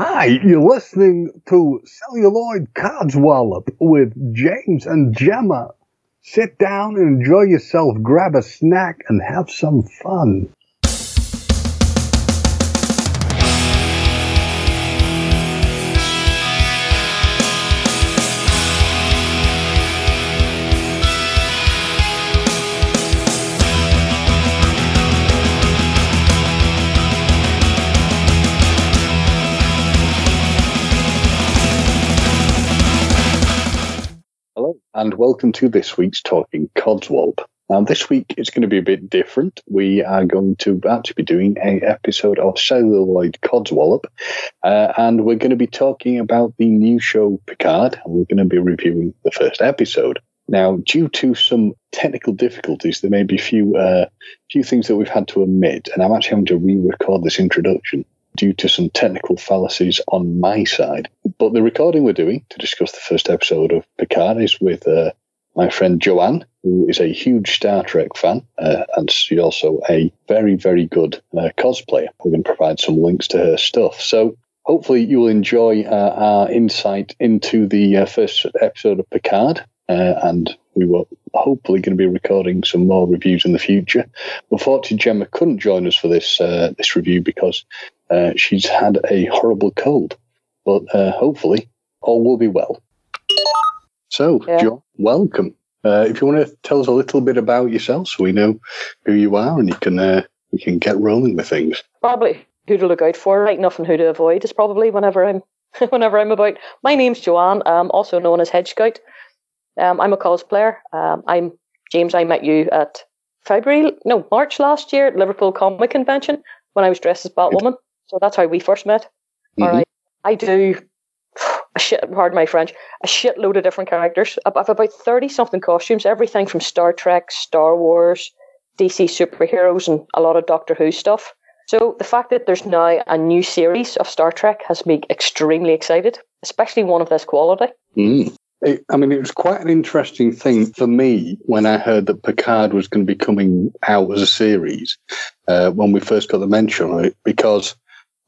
Hi, you're listening to Celluloid Codswallop with James and Gemma. Sit down and enjoy yourself, grab a snack, and have some fun. And welcome to this week's Talking Codswallop. Now, this week it's going to be a bit different. We are going to actually be doing a episode of Celluloid Codswallop, uh, and we're going to be talking about the new show Picard, and we're going to be reviewing the first episode. Now, due to some technical difficulties, there may be a few, uh, few things that we've had to omit, and I'm actually having to re-record this introduction due to some technical fallacies on my side. But the recording we're doing to discuss the first episode of Picard is with uh, my friend Joanne, who is a huge Star Trek fan, uh, and she's also a very, very good uh, cosplayer. We're going to provide some links to her stuff. So hopefully you will enjoy uh, our insight into the uh, first episode of Picard. Uh, and we were hopefully going to be recording some more reviews in the future. Unfortunately, Gemma couldn't join us for this uh, this review because uh, she's had a horrible cold. But uh, hopefully, all will be well. So, Yeah. John, welcome. Uh, if you want to tell us a little bit about yourself, so we know who you are, and you can uh, you can get rolling with things. probably who to look out for, right? Nothing who to avoid is probably whenever I'm whenever I'm about. My name's Joanne, um, also known as Hedge Scout. Um, I'm a cosplayer. Um, I'm James. I met you at February, no March last year at Liverpool Comic Convention when I was dressed as Batwoman. So that's how we first met. All Mhm. right. I do a shit. Pardon my French. A shitload of different characters. I've I've about thirty something costumes. Everything from Star Trek, Star Wars, DC superheroes, and a lot of Doctor Who stuff. So the fact that there's now a new series of Star Trek has me extremely excited, especially one of this quality. Mm. It, I mean, it was quite an interesting thing for me when I heard that Picard was going to be coming out as a series uh, when we first got the mention of it, because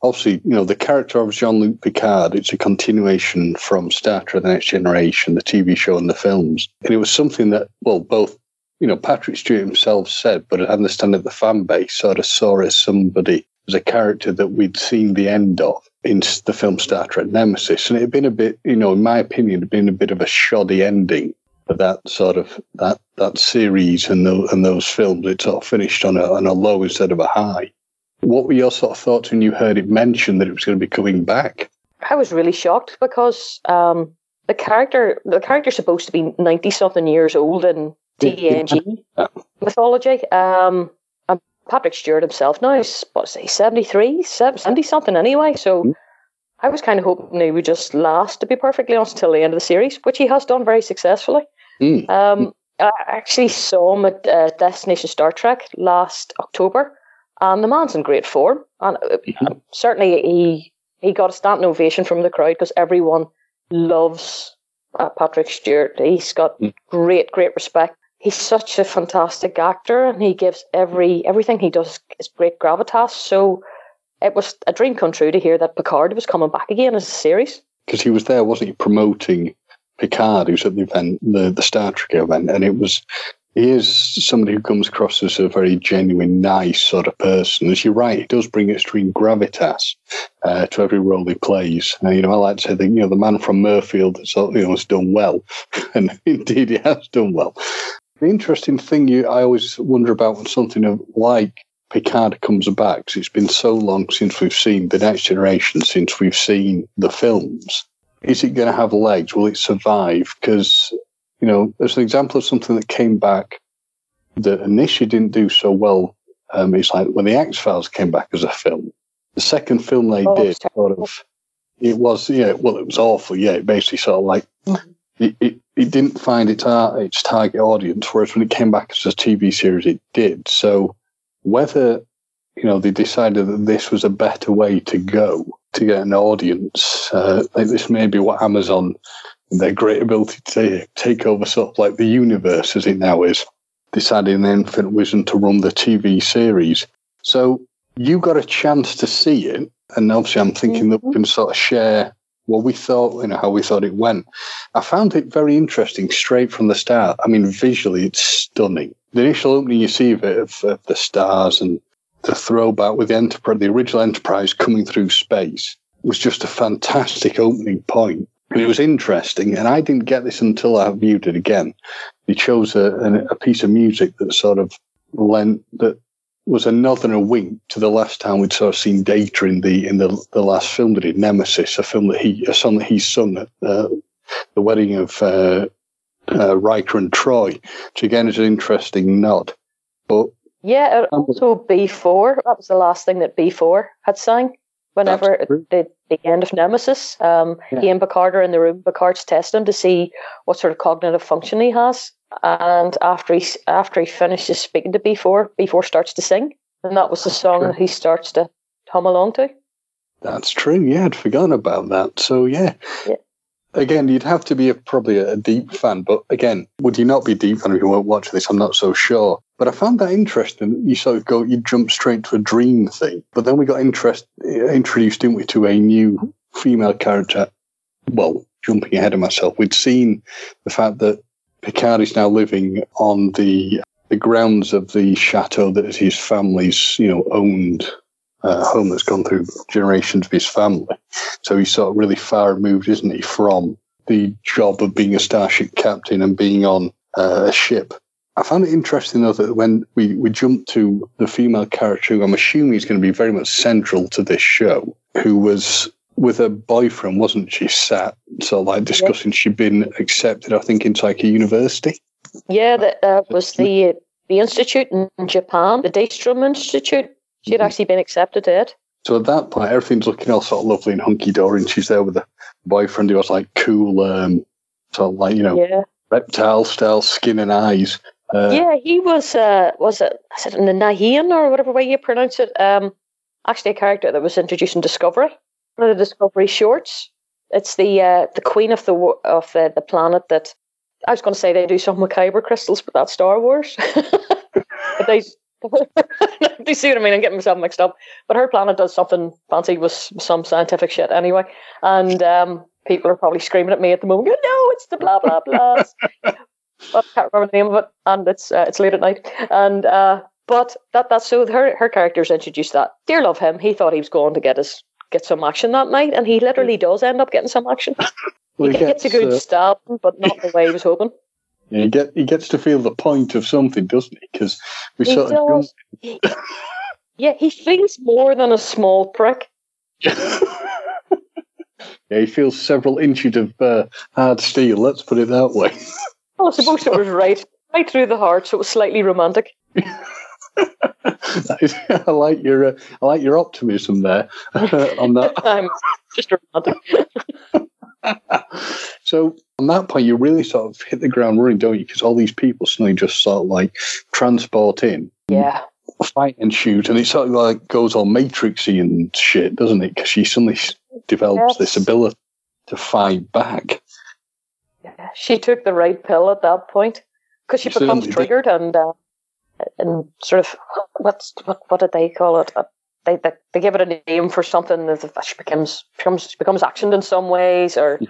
obviously, you know, the character of Jean Luc Picard, it's a continuation from Star Trek The Next Generation, the TV show and the films. And it was something that, well, both, you know, Patrick Stewart himself said, but I understand that the fan base sort of saw as somebody, as a character that we'd seen the end of in the film Star Trek Nemesis, and it had been a bit, you know, in my opinion, it had been a bit of a shoddy ending for that sort of that that series and those and those films. It sort of finished on a on a low instead of a high. What were your sort of thoughts when you heard it mentioned that it was going to be coming back? I was really shocked because um, the character the character's supposed to be ninety something years old in TNG mythology. Um, and Patrick Stewart himself now is what say 73, 70 something anyway. So Mhm. I was kind of hoping he would just last, to be perfectly honest, till the end of the series, which he has done very successfully. Mm. Um, I actually saw him at uh, Destination Star Trek last October, and the man's in great form. And Mhm. certainly he he got a standing ovation from the crowd because everyone loves uh, Patrick Stewart. He's got Mm. great, great respect. He's such a fantastic actor, and he gives every everything he does is great gravitas. So it was a dream come true to hear that Picard was coming back again as a series. Because he was there, wasn't he, promoting Picard, who's at the event, the the Star Trek event, and it was. He is somebody who comes across as a very genuine, nice sort of person. As you're right, he does bring extreme gravitas uh, to every role he plays. Uh, you know, I like to say that you know the man from Mirfield has, you know, has done well, and indeed he has done well. The interesting thing you I always wonder about when something of like Picard comes back, 'cause it's been so long since we've seen the Next Generation, since we've seen the films. Is it going to have legs? Will it survive? Because you know, there's an example of something that came back that initially didn't do so well. Um, it's like when the X Files came back as a film. The second film they Oh, did, sort of, it was yeah, well, it was awful. Yeah, it basically sort of like it, it, it didn't find its tar- its target audience, whereas when it came back as a TV series, it did. So whether you know they decided that this was a better way to go to get an audience, uh, like this may be what Amazon, their great ability to take, over sort of like the universe as it now is, decided in Infinite Wisdom to run the TV series. So you got a chance to see it, and obviously I'm thinking mm-hmm. that we can sort of share what we thought, you know, how we thought it went. I found it very interesting straight from the start. I mean, visually, it's stunning. The initial opening you see of it, of, of the stars and the throwback with the Enterprise, the original Enterprise coming through space, was just a fantastic opening point. It was interesting, and I didn't get this until I viewed it again. He chose a, a piece of music that sort of lent that was another and a wink to the last time we'd sort of seen Data in the in the, the last film that he Nemesis, a film that he a song that he sung at uh, the wedding of uh, uh, Riker and Troy, which again is an interesting nod. But yeah, also B four. That was the last thing that B four had sang. Whenever the the end of Nemesis, um, yeah. he and Picard are in the room. Picard's testing him to see what sort of cognitive function he has and after he after he finishes speaking to B four, B four starts to sing, and that was the song that he starts to hum along to. That's true. Yeah, I'd forgotten about that. So yeah. yeah. Again, you'd have to be a, probably a deep fan, but again, would you not be deep fan if you weren't watching this? I'm not so sure. But I found that interesting. You sort of go, you jump straight to a dream thing, but then we got interest introduced, didn't we, to a new female character? Well, jumping ahead of myself, we'd seen the fact that Picard is now living on the the grounds of the chateau that is his family's, you know, owned uh, home that's gone through generations of his family. So he's sort of really far removed, isn't he, from the job of being a starship captain and being on uh, a ship. I found it interesting though that when we, we jump to the female character, who I'm assuming is going to be very much central to this show, who was with her boyfriend, wasn't she? Sat so like discussing. Yeah. She'd been accepted, I think, into like a university. Yeah, that uh, was the the institute in Japan, the Daystrom Institute. She had mm-hmm. actually been accepted to it. So at that point, everything's looking all sort of lovely and hunky dory, and she's there with a boyfriend who has like cool, um, sort of like you know, yeah. reptile style skin and eyes. Uh, yeah, he was. Uh, was it? I said in the Nahian or whatever way you pronounce it. Um, actually, a character that was introduced in Discovery one of the Discovery shorts. It's the uh, the queen of the of the, the planet that I was going to say they do some with kyber crystals, but that's Star Wars. but they, you see what I mean? I'm getting myself mixed up. But her planet does something fancy with some scientific shit anyway, and um, people are probably screaming at me at the moment. No, it's the blah blah blah. I can't remember the name of it, and it's uh, it's late at night, and. Uh, but that that's so her her character's introduced that. Dear love him, he thought he was going to get his get some action that night, and he literally does end up getting some action. well, he, he gets, gets, a good uh, stab, but not the way he was hoping. Yeah, he, get, he gets to feel the point of something, doesn't he? Because we he sort does. of. yeah, he feels more than a small prick. yeah, he feels several inches of uh, hard steel. Let's put it that way. well, I suppose it was right, right through the heart, so it was slightly romantic. is, I like your uh, I like your optimism there on that. I'm just romantic. So on that point, you really sort of hit the ground running, don't you? Because all these people suddenly just sort of like transport in, yeah, fight and shoot, and it sort of like goes all matrixy and shit, doesn't it? Because she suddenly develops yes. this ability to fight back. Yeah, she took the right pill at that point because she, she becomes triggered did. and. Uh, and sort of what's what what did they call it? Uh, they, they they give it a name for something that she becomes becomes becomes actioned in some ways or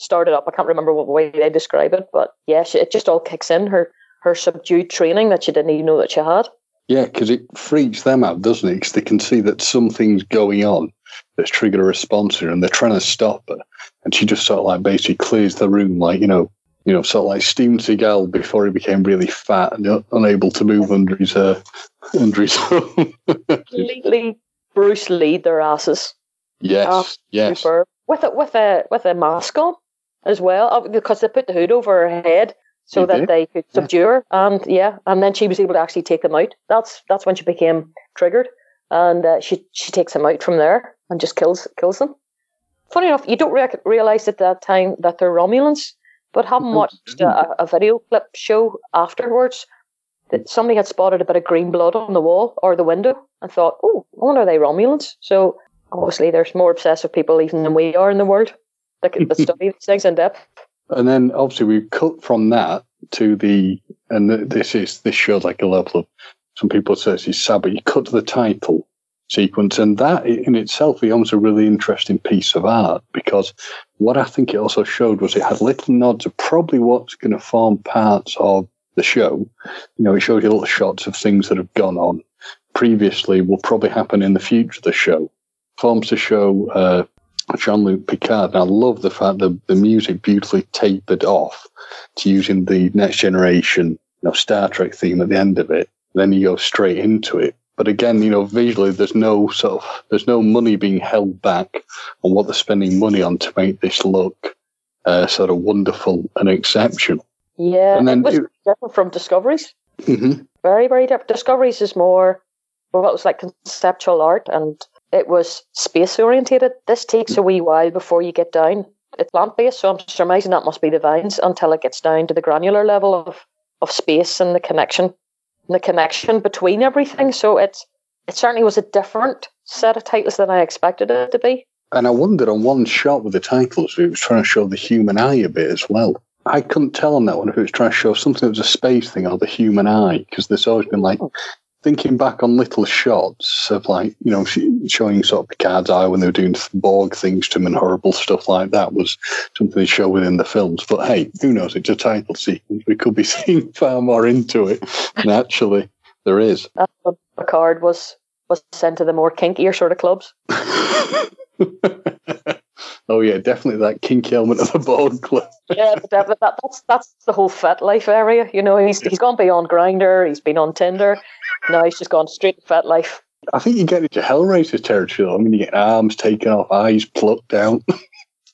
started up. I can't remember what way they describe it, but yeah, she, it just all kicks in her her subdued training that she didn't even know that she had. Yeah, because it freaks them out, doesn't it? Because they can see that something's going on that's triggered a response here, and they're trying to stop her. And she just sort of like basically clears the room, like you know, you know, sort of like Steven Seagal before he became really fat and unable to move under his uh, under his. Completely Bruce Lee their asses. Yes, uh, yes. With a with a with a mask on as well, uh, because they put the hood over her head so that they could subdue her, and yeah, and then she was able to actually take them out. That's that's when she became triggered, and uh, she she takes them out from there and just kills kills them. Funny enough, you don't re- realize at that time that they're Romulans but having watched a, a video clip show afterwards, that somebody had spotted a bit of green blood on the wall or the window and thought, oh, I wonder are they Romulans? So obviously there's more obsessive people even than we are in the world that, that study these things in depth. And then obviously we cut from that to the, and this is, this shows like a level of, some people say it's sad, but you cut to the title, sequence, and that in itself becomes a really interesting piece of art because what I think it also showed was it had little nods of probably what's going to form parts of the show. You know, it showed you little shots of things that have gone on previously, will probably happen in the future of the show. Forms to show uh, Jean Luc Picard. And I love the fact that the music beautifully tapered off to using the next generation you know, Star Trek theme at the end of it. Then you go straight into it. But again, you know, visually, there's no sort of there's no money being held back on what they're spending money on to make this look uh, sort of wonderful and exceptional. Yeah, and then it was it, different from Discoveries. Mm-hmm. Very, very different. Discoveries is more well, it was like conceptual art, and it was space orientated. This takes a wee while before you get down. It's plant based, so I'm surmising that must be the vines until it gets down to the granular level of, of space and the connection and the connection between everything. So it's it certainly was a different set of titles than I expected it to be. And I wondered on one shot with the titles, it was trying to show the human eye a bit as well. I couldn't tell on that one if it was trying to show something that was a space thing or the human eye, because there's always been like thinking back on little shots of like you know showing sort of Picard's eye when they were doing Borg things to him and horrible stuff like that was something they show within the films. But hey, who knows? It's a title sequence. We could be seeing far more into it than actually there is. Uh, Picard was was sent to the more kinkier sort of clubs. oh yeah, definitely that kinky element of the Borg club. yeah, definitely. Uh, that, that's that's the whole FetLife area. You know, he's he's gone beyond Grindr. He's been on Tinder. Now he's just gone straight to FetLife. I think you get into Hellraiser territory. Though. I mean, you get arms taken off, eyes plucked out.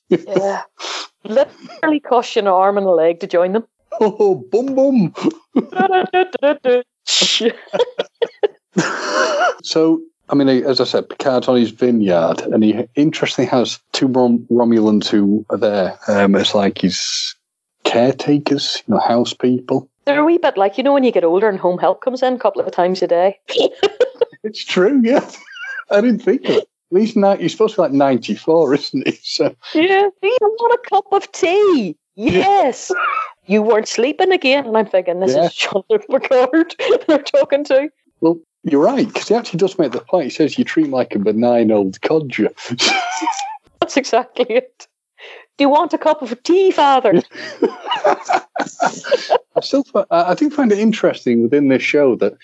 yeah, literally cost you an arm and a leg to join them. Oh, boom, boom. so I mean, as I said, Picard's on his vineyard, and he interestingly has two Rom- Romulans who are there um, as like his caretakers, you know, house people. They're a wee bit like you know when you get older and home help comes in a couple of times a day. it's true, yeah. I didn't think of it. At least now he's supposed to be like ninety four, isn't he? So yeah, you want a cup of tea? Yes. Yeah. you weren't sleeping again, and I'm thinking this yeah. is Jean-Luc Picard they're talking to. Well, you're right, because he actually does make the point. He says you treat him like a benign old codger. That's exactly it. Do you want a cup of tea, Father? I still, I do find it interesting within this show that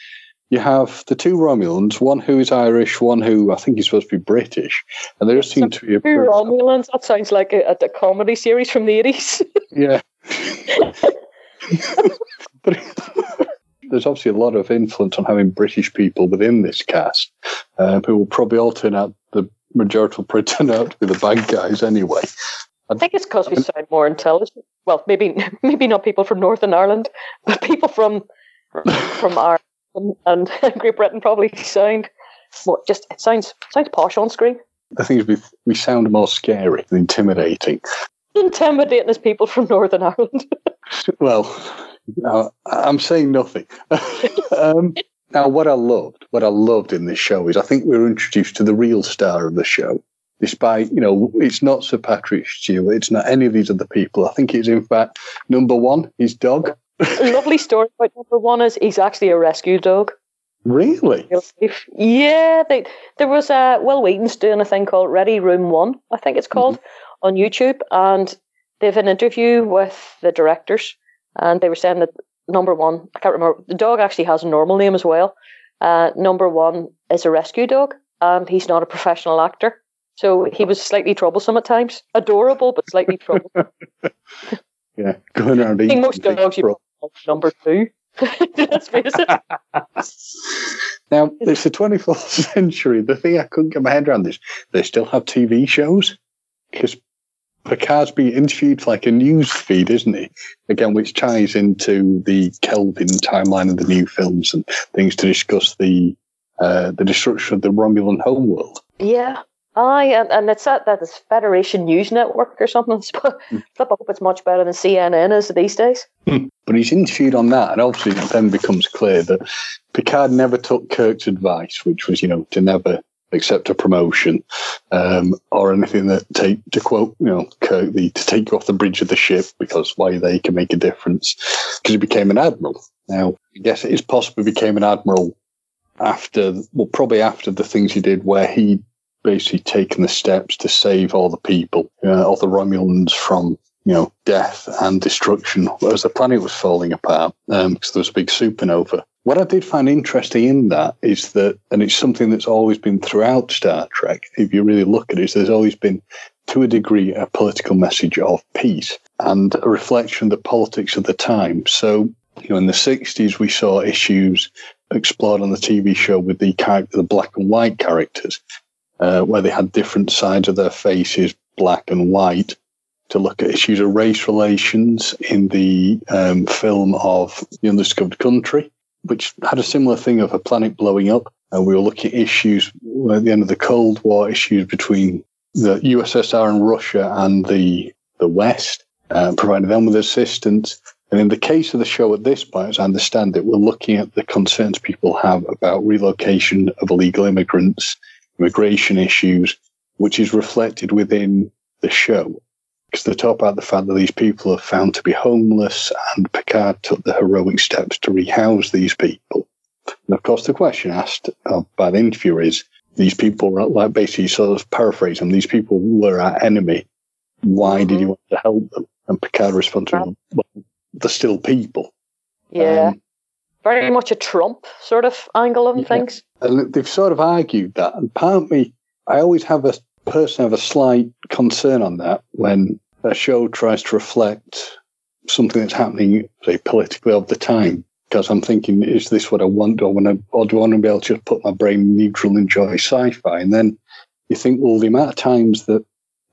you have the two Romulans, one who is Irish, one who I think is supposed to be British, and they just seem to be. Two Romulans. That sounds like a, a comedy series from the eighties. yeah. but there's obviously a lot of influence on having British people within this cast, uh, who will probably all turn out the majority will probably turn out to be the bad guys anyway. I think it's because we sound more intelligent. Well, maybe maybe not people from Northern Ireland, but people from from Ireland and Great Britain probably sound more. Just it sounds sounds posh on screen. The thing is, we we sound more scary and intimidating. Intimidating as people from Northern Ireland. well, no, I'm saying nothing. um, now, what I loved, what I loved in this show is I think we were introduced to the real star of the show. Despite, you know, it's not Sir Patrick Stewart, it's not any of these other people. I think it's in fact number one, his dog. Lovely story about number one is he's actually a rescue dog. Really? Yeah, they, there was a Wil Wheaton's doing a thing called Ready Room One, I think it's called, mm-hmm. on YouTube, and they've an interview with the directors, and they were saying that number one, I can't remember, the dog actually has a normal name as well. Uh, number one is a rescue dog, and he's not a professional actor. So he was slightly troublesome at times. Adorable, but slightly troublesome. yeah, going around I think most dogs you number two. Let's face it. now, it's the 24th century. The thing I couldn't get my head around is they still have TV shows because Picard's being interviewed for like a news feed, isn't he? Again, which ties into the Kelvin timeline of the new films and things to discuss the uh, the destruction of the Romulan homeworld. Yeah. Aye, and, and it's at that is Federation News Network or something. Flip, I hope it's much better than CNN is these days. Hmm. But he's interviewed on that, and obviously it then becomes clear that Picard never took Kirk's advice, which was, you know, to never accept a promotion um, or anything that take to quote you know Kirk the to take you off the bridge of the ship because why they can make a difference because he became an admiral. Now I guess it is possible he became an admiral after, well, probably after the things he did, where he basically taken the steps to save all the people, uh, all the Romulans from you know death and destruction as the planet was falling apart um, because there was a big supernova. What I did find interesting in that is that, and it's something that's always been throughout Star Trek. If you really look at it, there's always been, to a degree, a political message of peace and a reflection of the politics of the time. So, you know, in the '60s, we saw issues explored on the TV show with the character, the black and white characters, uh, where they had different sides of their faces, black and white, to look at issues of race relations in the um, film of The Undiscovered Country, which had a similar thing of a planet blowing up. And we were looking at issues at the end of the Cold War, issues between the USSR and Russia and the the West, uh, providing them with assistance. And in the case of the show at this point, as I understand it, we're looking at the concerns people have about relocation of illegal immigrants immigration issues, which is reflected within the show. Because they talk about the fact that these people are found to be homeless, and Picard took the heroic steps to rehouse these people. And of course, the question asked uh, by the interviewer is these people were like basically sort of paraphrase them, these people were our enemy. Why mm-hmm. did you want to help them? And Picard responds, responded, well, they're still people. Yeah. Um, very much a Trump sort of angle on yeah. things. And they've sort of argued that. And part of me, I always have a person have a slight concern on that when a show tries to reflect something that's happening, say, politically of the time. Because I'm thinking, is this what I want, or, or do I want to be able to just put my brain neutral and enjoy sci-fi? And then you think, well, the amount of times that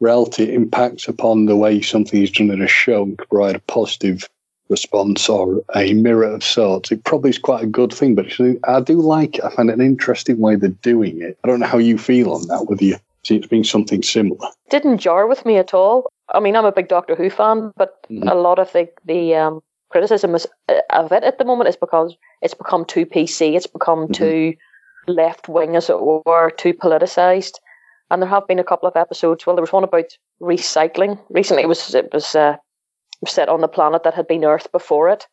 reality impacts upon the way something is done in a show and can provide a positive response or a mirror of sorts, it probably is quite a good thing. But I do like it. I find it an interesting way they're doing it. I don't know how you feel on that, whether you see it being something similar. Didn't jar with me at all. I mean, I'm a big Doctor Who fan, but mm-hmm. a lot of the, the um, criticism is, uh, of it at the moment is because it's become too PC, it's become mm-hmm. too left wing, as it were, too politicised. And there have been a couple of episodes. Well, there was one about recycling recently. It was it was uh, set on the planet that had been Earth before it.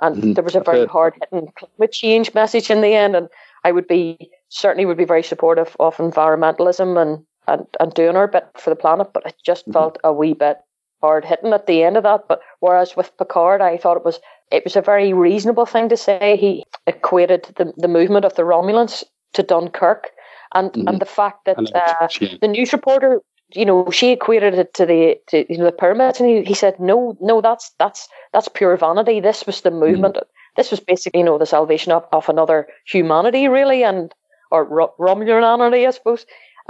And mm-hmm. there was a very hard hitting climate change message in the end. And I would be certainly would be very supportive of environmentalism and, and, and doing our bit for the planet, but it just mm-hmm. felt a wee bit hard hitting at the end of that. But whereas with Picard, I thought it was it was a very reasonable thing to say. He equated the, the movement of the Romulans to Dunkirk. And, mm-hmm. and the fact that uh, the news reporter you know, she equated it to the to you know the pyramids, and he, he said, no, no, that's that's that's pure vanity. This was the hmm. movement. Mm. This was basically, you know, the salvation of, of another humanity, really, and or Romulanity, I suppose.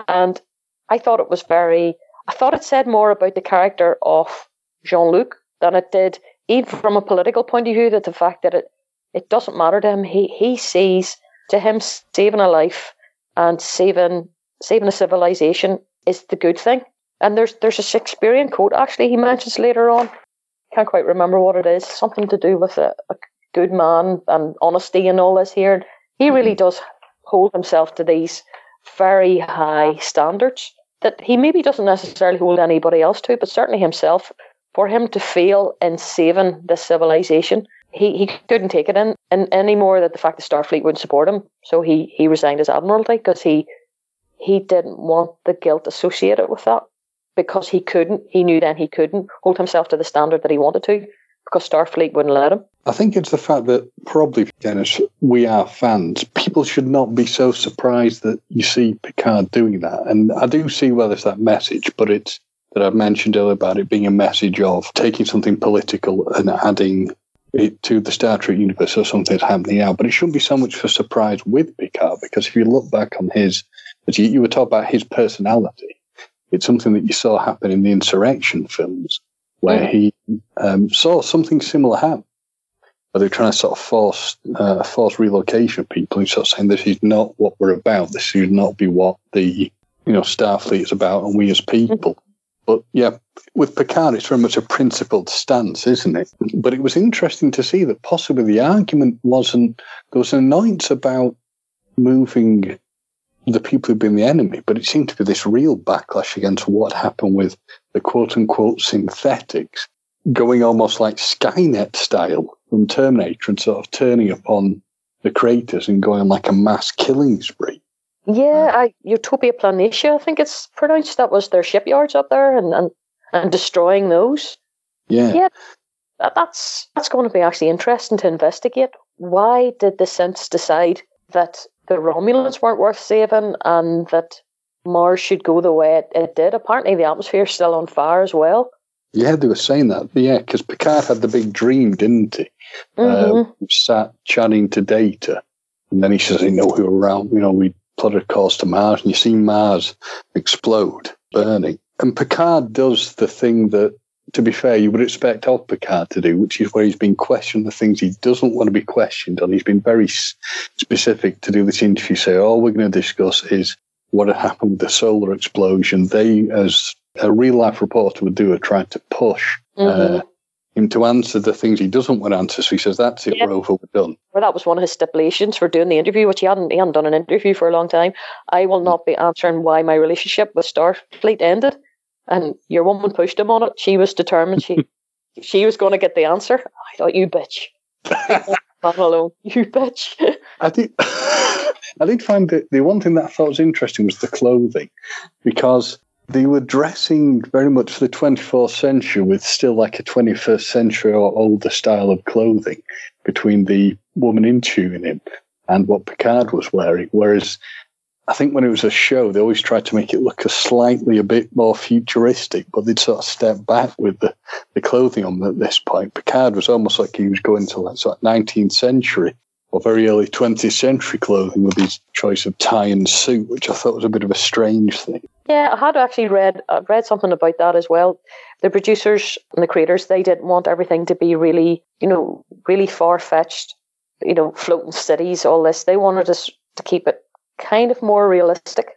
And I thought it was very. I thought it said more about the character of Jean Luc than it did, even from a political point of view. That the fact that it it doesn't matter to him. He he sees to him saving a life and saving saving a civilization is the good thing. And there's there's a Shakespearean quote actually he mentions later on. Can't quite remember what it is. Something to do with a, a good man and honesty and all this here. He really mm-hmm. does hold himself to these very high standards that he maybe doesn't necessarily hold anybody else to, but certainly himself. For him to fail in saving this civilization, he, he couldn't take it in, in anymore that the fact that Starfleet wouldn't support him. So he, he resigned his admiralty because he he didn't want the guilt associated with that because he couldn't. He knew then he couldn't hold himself to the standard that he wanted to because Starfleet wouldn't let him. I think it's the fact that probably, Dennis, we are fans. People should not be so surprised that you see Picard doing that. And I do see where there's that message, but it's that I've mentioned earlier about it being a message of taking something political and adding it to the Star Trek universe or something that's happening now. But it shouldn't be so much for surprise with Picard because if you look back on his as you, you were talking about his personality, it's something that you saw happen in the insurrection films, where mm. he um, saw something similar happen. Where they're trying to sort of force uh, force relocation of people. He's sort of saying this is not what we're about. This should not be what the you know Starfleet is about, and we as people. Mm. But yeah, with Picard, it's very much a principled stance, isn't it? But it was interesting to see that possibly the argument wasn't there was an annoyance about moving the people who've been the enemy, but it seemed to be this real backlash against what happened with the quote unquote synthetics going almost like Skynet style from Terminator and sort of turning upon the creators and going on like a mass killing spree. Yeah, uh, I, Utopia Planitia, I think it's pronounced. That was their shipyards up there, and and, and destroying those. Yeah. Yeah. That, that's that's going to be actually interesting to investigate. Why did the Synths decide that the Romulans weren't worth saving and that Mars should go the way it, it did? Apparently, the atmosphere's still on fire as well. Yeah, they were saying that. Yeah, because Picard had the big dream, didn't he? Mhm. Uh, sat chatting to Data, and then he says, "You know, we were around. You know, we plotted a course to Mars, and you see Mars explode, burning." And Picard does the thing that, to be fair, you would expect of Picard to do, which is where he's been questioned the things he doesn't want to be questioned on. He's been very specific to do this interview. Say, all we're going to discuss is what had happened with the solar explosion. They, as a real life reporter would do, are trying to push Mhm. uh, him to answer the things he doesn't want to answer. So he says, "That's it, Yeah. we're over, we're done." Well, that was one of his stipulations for doing the interview, which he hadn't he hadn't done an interview for a long time. I will not be answering why my relationship with Starfleet ended. And your woman pushed him on it. She was determined she she was going to get the answer. I thought you bitch. Man alone, you bitch. I did. I did find that the one thing that I thought was interesting was the clothing, because they were dressing very much for the 24th century with still like a 21st century or older style of clothing between the woman in tuning and what Picard was wearing. Whereas I think when it was a show, they always tried to make it look a slightly a bit more futuristic, but they'd sort of step back with the, the clothing on at this point. Picard was almost like he was going to like sort of 19th century or very early 20th century clothing with his choice of tie and suit, which I thought was a bit of a strange thing. Yeah, I had actually read uh, read something about that as well. The producers and the creators they didn't want everything to be really, you know, really far fetched, you know, floating cities, all this. They wanted us to keep it kind of more realistic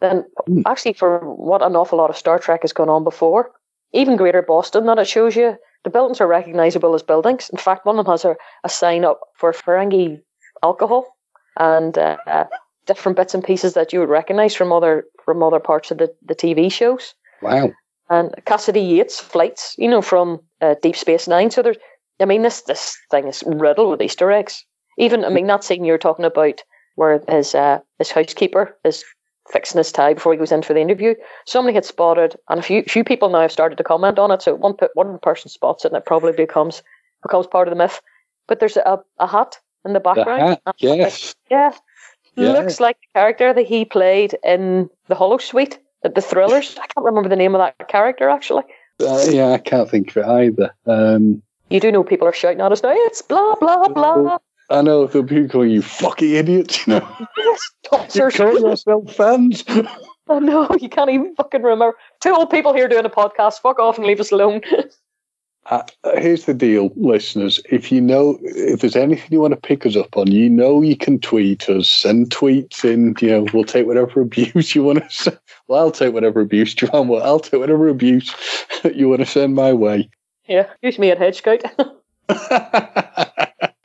than Mm. actually for what an awful lot of Star Trek has gone on before. Even Greater Boston, that it shows you the buildings are recognizable as buildings. In fact, one of them has a, a sign up for Ferengi alcohol and uh, uh, different bits and pieces that you would recognize from other from other parts of the, the TV shows. Wow. And Cassidy Yates flights, you know, from uh, Deep Space Nine. So there's, I mean, this this thing is riddled with Easter eggs. Even, I mean, that scene you're talking about where his uh, his housekeeper is fixing his tie before he goes in for the interview. Somebody had spotted, and a few few people now have started to comment on it. So one one person spots it, and it probably becomes becomes part of the myth. But there's a, a hat in the The background. hat, yes. Yeah. Yeah. Looks like the character that he played in the holosuite, the, the thrillers. I can't remember the name of that character actually. Uh, yeah, I can't think of it either. Um, You do know people are shouting at us now. It's blah blah blah. I know the people going, you fucking idiots, you know. Yes, You Tossers. call yourself fans. Oh no, you can't even fucking remember. Two old people here doing a podcast. Fuck off and leave us alone. Uh, here's the deal, listeners. If you know, if there's anything you want to pick us up on, you know you can tweet us, send tweets in. You know, we'll take whatever abuse you want to send. Well, I'll take whatever abuse, Joanne. Well, I'll take whatever abuse you want to send my way. yeah, use me at Hedge Scout.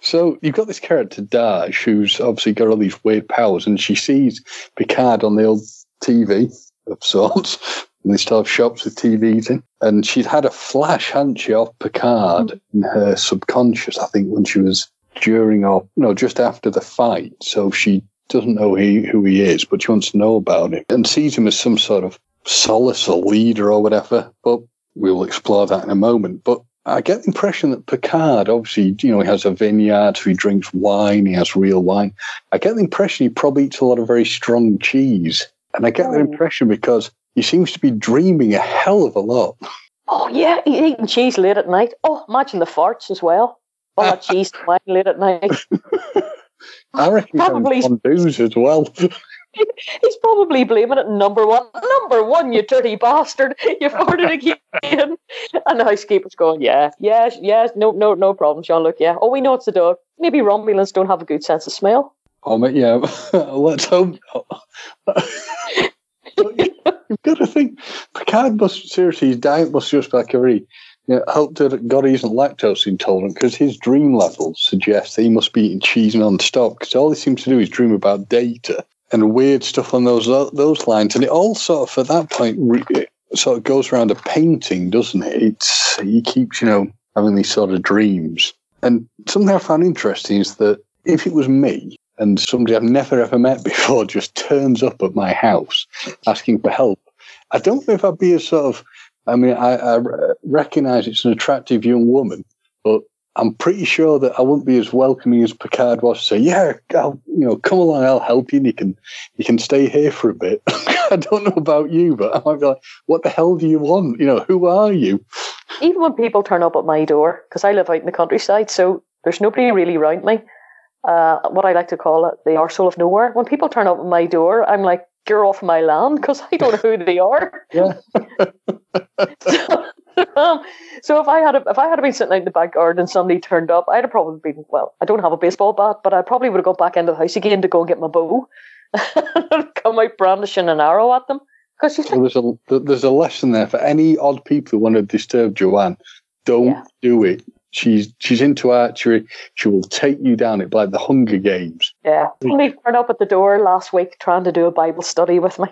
So you've got this character, Dahj, who's obviously got all these weird powers, and she sees Picard on the old TV of sorts. And they still have shops with TVs in. And she'd had a flash, hadn't she, of Picard mm. in her subconscious, I think, when she was during or, no, just after the fight. So she doesn't know he, who he is, but she wants to know about him and sees him as some sort of solace or leader or whatever. But we'll explore that in a moment. But I get the impression that Picard, obviously, you know, he has a vineyard, so he drinks wine, he has real wine. I get the impression he probably eats a lot of very strong cheese. And I get that Oh. impression because he seems to be dreaming a hell of a lot. oh yeah, he- eating cheese late at night. Oh, imagine the farts as well. All that cheese and wine late at night. I reckon he's having Probably- fondues as well. He's probably blaming it number one. Number one, you dirty bastard. You farted again. And the housekeeper's going, yeah, yes, yes, no, no, no problem, Sean. Look, yeah. Oh, we know it's a dog. Maybe Romulans don't have a good sense of smell. Oh, mate, yeah, let's hope. You've got to think, Picard must, seriously, his diet must just like a know, hope that God isn't lactose intolerant because his dream levels suggest that he must be eating cheese non-stop because all he seems to do is dream about data and weird stuff on those those lines. And it all sort of, at that point, it sort of goes around a painting, doesn't it? It's He keeps, you know, having these sort of dreams. And something I found interesting is that if it was me and somebody I've never ever met before just turns up at my house asking for help, I don't know if I'd be a sort of. I mean, I, I recognise it's an attractive young woman, but I'm pretty sure that I wouldn't be as welcoming as Picard was to say, "Yeah, I'll, you know, come along, I'll help you, and you can you can stay here for a bit." I don't know about you, but I might be like, "What the hell do you want? You know, who are you?" Even when people turn up at my door, because I live out in the countryside, so there's nobody really around me. Uh, what I like to call it, the arsehole of nowhere. When people turn up at my door, I'm like, "You're off my land," because I don't know who they are. Yeah. so, um, so if I had a, if I had been sitting out in the back garden and somebody turned up, I'd have probably been well. I don't have a baseball bat, but I probably would have gone back into the house again to go and get my bow, come out brandishing an arrow at them. Because like, there's a there's a lesson there for any odd people who want to disturb Joanne. Don't Yeah. do it. She's she's into archery. She will take you down. It like the Hunger Games. yeah, somebody turned up at the door last week trying to do a Bible study with me.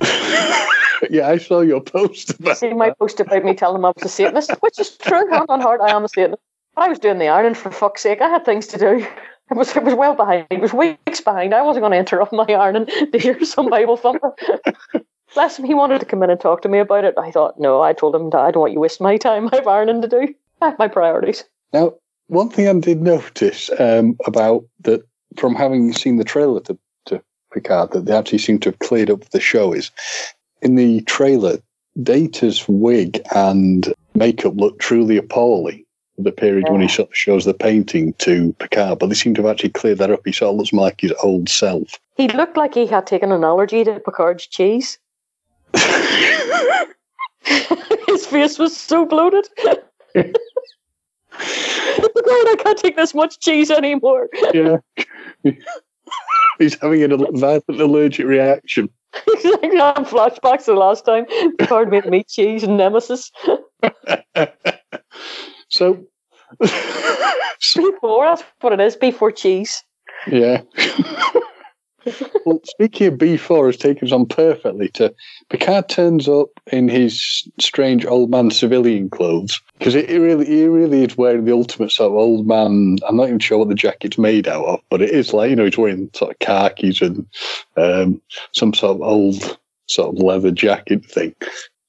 yeah, I saw your post about See my post about me telling them I was a Satanist, which is true. Hand on heart, I am a Satanist. But I was doing the ironing for fuck's sake. I had things to do. It was it was well behind. It was weeks behind. I wasn't going to interrupt my ironing to hear some Bible thumper. Bless him, he wanted to come in and talk to me about it. I thought, no, I told him, that I don't want you waste my time. I have ironing to do. I have my priorities. Now, one thing I did notice um, about that from having seen the trailer to, to Picard that they actually seem to have cleared up the show is in the trailer, Data's wig and makeup look truly appalling. The period when he sort of shows the painting to Picard, but they seem to have actually cleared that up. He sort of looks more like his old self. He looked like he had taken an allergy to Picard's cheese. His face was so bloated. Picard, I can't take this much cheese anymore. yeah. He's having a violent allergic reaction. Like having flashbacks the last time Picard made meat cheese and Nemesis. so, B4, that's what it is, B4 cheese. yeah. well, speaking of B4 has taken us on perfectly to Picard turns up in his strange old man civilian clothes because he really, he really is wearing the ultimate sort of old man. I'm not even sure what the jacket's made out of, but it is like you know he's wearing sort of khakis and um, some sort of old sort of leather jacket thing.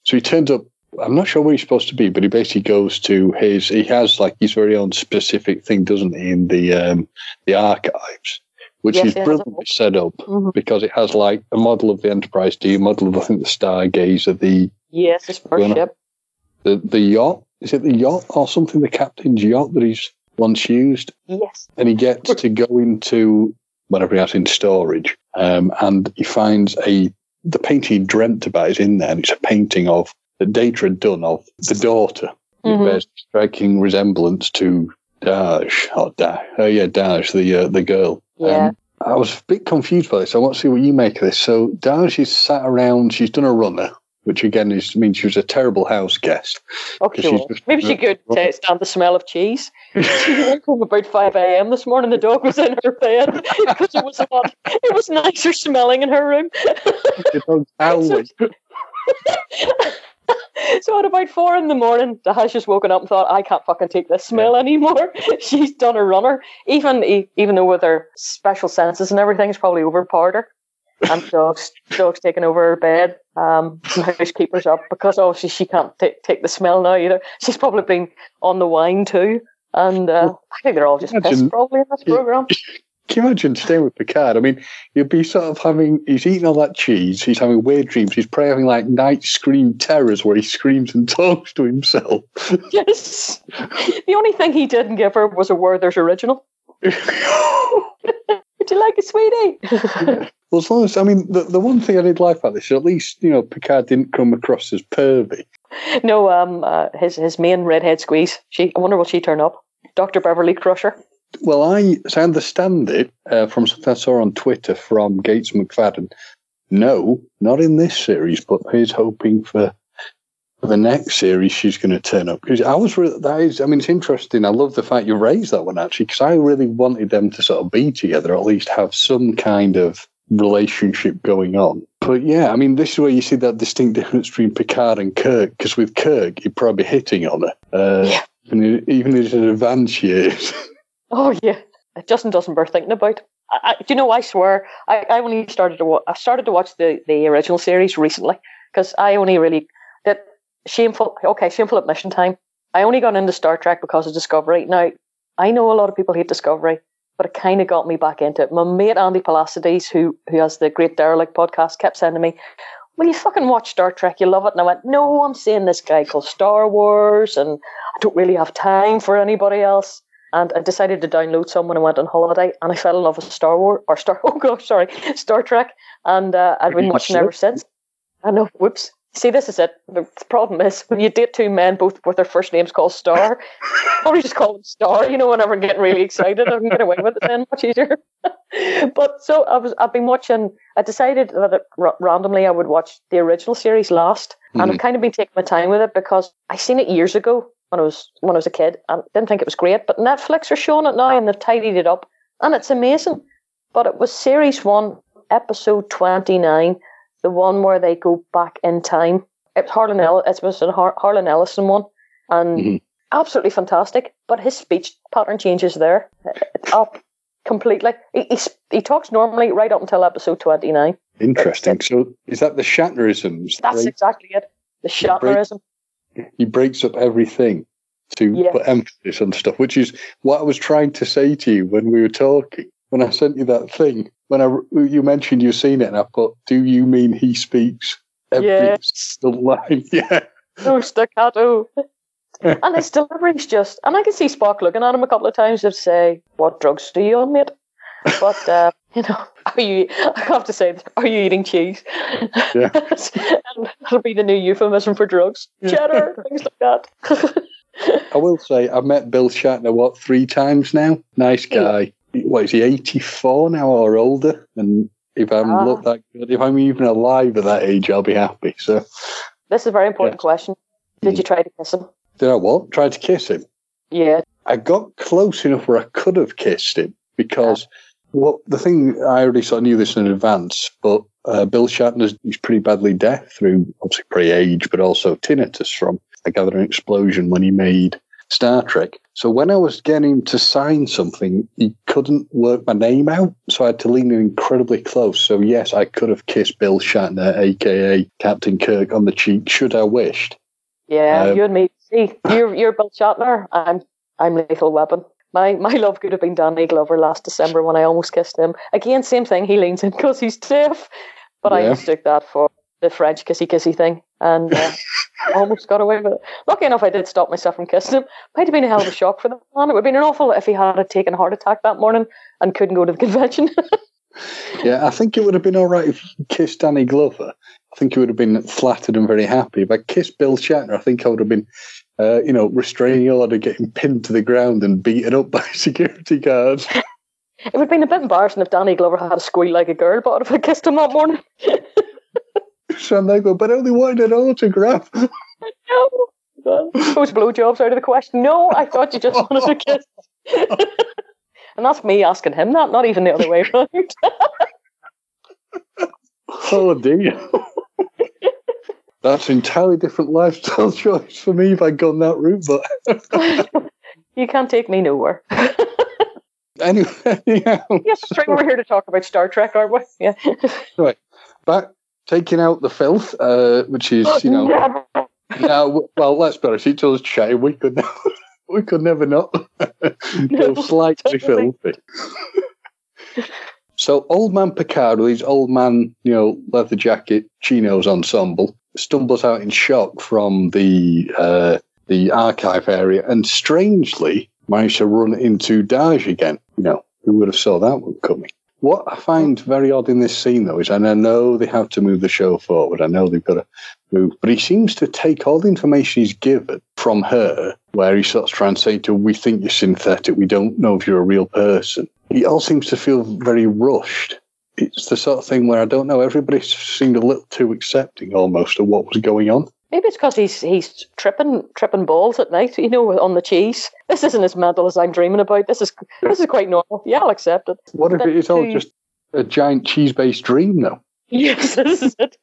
So he turns up. I'm not sure where he's supposed to be, but he basically goes to his. He has like his very own specific thing, doesn't he, in the um, the archives, which Yes, is he has a brilliantly set up Mhm. because it has like a model of the Enterprise D, a model of I think the Stargazer, the Yes, his first ship. the the yacht. Is it the yacht or something? The captain's yacht that he's once used, Yes. and he gets to go into whatever he has in storage, um, and he finds a the painting he dreamt about is in there, and it's a painting of that Data had done of the daughter. Mhm. It bears a striking resemblance to Dash, or Dash, oh yeah, Dash, the uh, the girl. Yeah. Um, I was a bit confused by this. I want to see what you make of this. So Dash she's sat around. She's done a runner, which again is means she was a terrible house guest. Okay. she's Maybe she could uh, stand the smell of cheese. She woke up about 5 a.m. this morning. The dog was in her bed because it was hot. It was nicer smelling in her room. The dog's howling. So at about four in the morning, Dash just woken up and thought, "I can't fucking take this smell anymore." She's done a runner, even even though with her special senses and everything, it's probably overpowered her. And dogs, dogs taking over her bed. Um, the housekeeper's up because obviously she can't take take the smell now either. She's probably been on the wine too, and uh, I think they're all just Imagine- pissed probably in this program. Can you imagine staying with Picard? I mean, you'd be sort of having, he's eating all that cheese, he's having weird dreams, he's probably having like night scream terrors where he screams and talks to himself. Yes. The only thing he didn't give her was a Werther's original. Would you like a sweetie? Well, as long as, I mean, the, the one thing I did like about this is at least, you know, Picard didn't come across as pervy. No, um, uh, his his main redhead squeeze. She, I wonder will she turn up? Doctor Beverly Crusher. Well, I, as I understand it uh, from something I saw on Twitter from Gates McFadden, no, not in this series, but he's hoping for, the next series she's going to turn up. Because I was really, that is, I mean, it's interesting. I love the fact you raised that one actually, because I really wanted them to sort of be together, or at least have some kind of relationship going on. But yeah, I mean, this is where you see that distinct difference between Picard and Kirk, because with Kirk, he'd probably hitting on her. Uh, Yeah. even, even in his advanced years. Oh yeah. Justin doesn't bear thinking about. I, I, do you know? I swear, I, I only started to wa- I started to watch the the original series recently because I only really that shameful. Okay, shameful admission time. I only got into Star Trek because of Discovery. Now I know a lot of people hate Discovery, but it kind of got me back into it. My mate Andy Palacides, who who has the Great Derelict podcast, kept sending me, "Will you fucking watch Star Trek? You love it." And I went, "No, I'm seeing this guy called Star Wars, and I don't really have time for anybody else." And I decided to download some when I went on holiday, and I fell in love with Star Wars or Star. Oh gosh, sorry, Star Trek, and uh, I've been watching ever since. I know. Whoops. See, this is it. The problem is when you date two men, both with their first names called Star, probably just call them Star. You know, whenever I'm getting really excited, I can get away with it then much easier. but so I was. I've been watching. I decided that it, r- randomly I would watch the original series last, mm-hmm. and I've kind of been taking my time with it because I seen it years ago when I was when I was a kid and didn't think it was great. But Netflix are showing it now and they've tidied it up and it's amazing. But it was series one, episode twenty nine, the one where they go back in time. It's Harlan Ellis, it was a Har- Harlan Ellison one, and mm-hmm. absolutely fantastic. But his speech pattern changes there, up completely. He, he, he talks normally right up until episode twenty nine. Interesting. So is that the Shatnerisms? That's right? exactly it. The Shatnerism he breaks up everything to yes. put emphasis on stuff, which is what I was trying to say to you when we were talking. When I sent you that thing, when I you mentioned you've seen it, and I thought, do you mean he speaks every yes. line? Yeah. No staccato. and his delivery's just, and I can see Spock looking at him a couple of times to say, "What drugs do you on, mate?" But uh, you know, are you? I have to say, are you eating cheese? Yeah. and that'll be the new euphemism for drugs. Cheddar, things like that. I will say, I've met Bill Shatner what three times now. Nice guy. Yeah. What is he? Eighty four now or older? And if I'm ah. look that good, if I'm even alive at that age, I'll be happy. So, this is a very important yes. question. Did you try to kiss him? Did I what? Try to kiss him? Yeah. I got close enough where I could have kissed him because. Yeah well, the thing I already sort of knew this in advance, but uh, Bill Shatner's he's pretty badly deaf through obviously pre-age, but also tinnitus from I gather an explosion when he made Star Trek. So when I was getting him to sign something, he couldn't work my name out, so I had to lean in incredibly close. So yes, I could have kissed Bill Shatner, aka Captain Kirk, on the cheek, should I wished. Yeah, uh, you and me. See, you're you're Bill Shatner. I'm I'm Lethal Weapon. My my love could have been Danny Glover last December when I almost kissed him. Again, same thing. He leans in because he's deaf, but yeah. I mistook that for the French kissy kissy thing, and uh, almost got away with it. Lucky enough, I did stop myself from kissing him. Might have been a hell of a shock for the man. It would have been an awful if he had taken a heart attack that morning and couldn't go to the convention. yeah, I think it would have been all right if he kissed Danny Glover. I think he would have been flattered and very happy. If I kissed Bill Shatner, I think I would have been uh, you know, restraining order getting pinned to the ground and beaten up by security guards. It would have been a bit embarrassing if Danny Glover had a squeal like a girl, but if I kissed him that morning. so they go, but I only wanted an autograph. no. Those blowjobs out of the question. No, I thought you just wanted to kiss. and that's me asking him that, not even the other way around. oh dear. That's an entirely different lifestyle choice for me if I'd gone that route, but you can't take me nowhere. anyway, yeah. Yes, right. We're here to talk about Star Trek, aren't we? Yeah. right. Back taking out the filth, uh, which is you know. now, well, let's be honest. It does change. We could, never, we could never not go slightly filthy. So old man Picard with his old man, you know, leather jacket, chinos ensemble, stumbles out in shock from the uh, the archive area, and strangely managed to run into Dahj again. You know, who would have saw that one coming? What I find very odd in this scene, though, is and I know they have to move the show forward. I know they've got to move, but he seems to take all the information he's given from her, where he starts trying to say to "We think you're synthetic. We don't know if you're a real person." He all seems to feel very rushed it's the sort of thing where I don't know. Everybody seemed a little too accepting almost of what was going on. Maybe it's because he's he's tripping tripping balls at night, you know, on the cheese. This isn't as mental as I'm dreaming about. This is this is quite normal. Yeah, I'll accept it. What if it's all just a giant cheese based dream, though? Yes, this is it.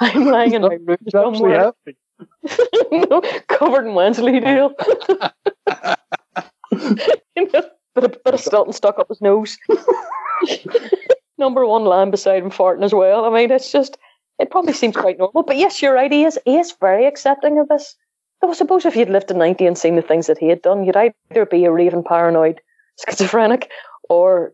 I'm lying in my room somewhere, no, covered in Wensleydale. you know, bit of, bit a Stilton stuck up his nose. Number one lamb beside him farting as well. I mean, it's just, it probably seems quite normal. But yes, you're right. He is, he is very accepting of this. Though I suppose if you'd lived to 90 and seen the things that he had done, you'd either be a raving paranoid schizophrenic or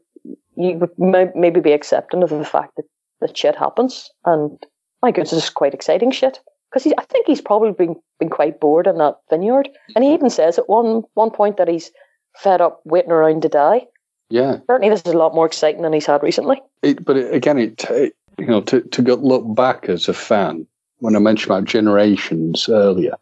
you would maybe be accepting of the fact that, that shit happens. And my goodness, it's quite exciting shit. Because I think he's probably been, been quite bored in that vineyard. And he even says at one, one point that he's fed up waiting around to die. Yeah. Certainly, this is a lot more exciting than he's had recently. It, but it, again, it, it you know to to look back as a fan when I mentioned about generations earlier,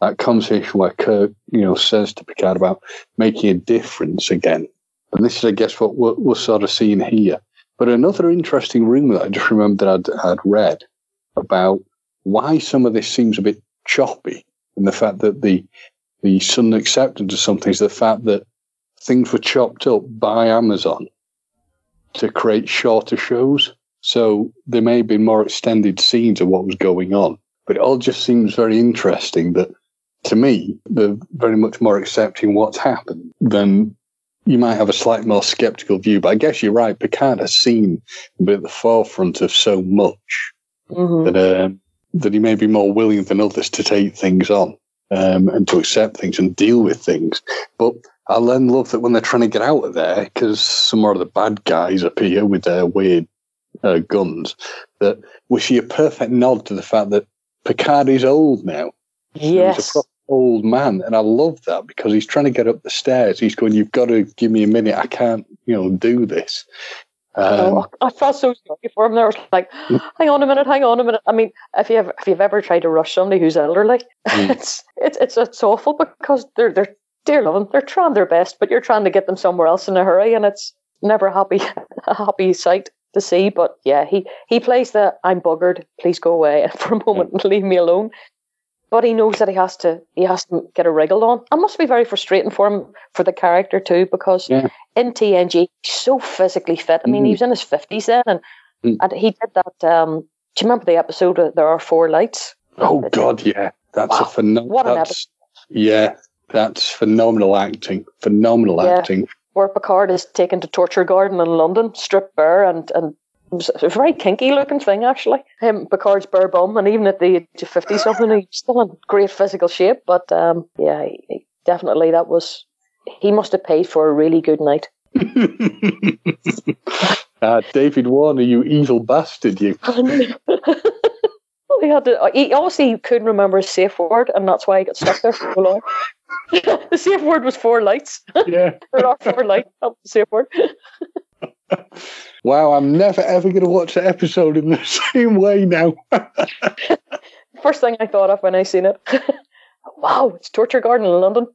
that conversation where Kirk you know says to Picard about making a difference again, and this is I guess what we're, we're sort of seeing here. But another interesting rumor that I just remembered I'd, I'd read about why some of this seems a bit choppy, and the fact that the the sudden acceptance of something is the fact that things were chopped up by Amazon to create shorter shows. So there may have been more extended scenes of what was going on. But it all just seems very interesting that to me, they're very much more accepting what's happened than you might have a slightly more skeptical view. But I guess you're right. Picard has seen a bit at the forefront of so much mm-hmm. that, um, that he may be more willing than others to take things on um, and to accept things and deal with things. But I then love that when they're trying to get out of there, because some more of the bad guys appear with their weird uh, guns, that we see a perfect nod to the fact that Picard is old now. Yes. He's a old man. And I love that because he's trying to get up the stairs. He's going, You've got to give me a minute. I can't, you know, do this. Um, oh, I felt so sorry for him. There was like, hang on a minute, hang on a minute. I mean, if you ever, if you've ever tried to rush somebody who's elderly, mm. it's, it's it's it's awful because they're they're dear loving, they're trying their best, but you're trying to get them somewhere else in a hurry, and it's never happy a happy sight to see. But yeah, he he plays the I'm buggered, please go away for a moment and leave me alone. But he knows that he has to he has to get a wriggle on. It must be very frustrating for him for the character too, because yeah. in TNG he's so physically fit. I mean, mm. he was in his fifties then, and mm. and he did that. Um, do you remember the episode? of There are four lights. Oh God, yeah, that's wow. a phenomenal. What an episode! Yeah, that's phenomenal acting. Phenomenal yeah. acting. Where Picard is taken to Torture Garden in London, stripped bare, and and a very kinky looking thing actually. Him Picard's bare bum, and even at the age of fifty something, he's still in great physical shape. But um, yeah, he, definitely that was. He must have paid for a really good night. uh, David Warner, you evil bastard, you. he had to. He obviously couldn't remember his safe word, and that's why he got stuck there for so long. the safe word was four lights. Yeah. there are four lights. That's the safe word. wow, I'm never ever going to watch that episode in the same way now. First thing I thought of when I seen it. wow, it's Torture Garden in London.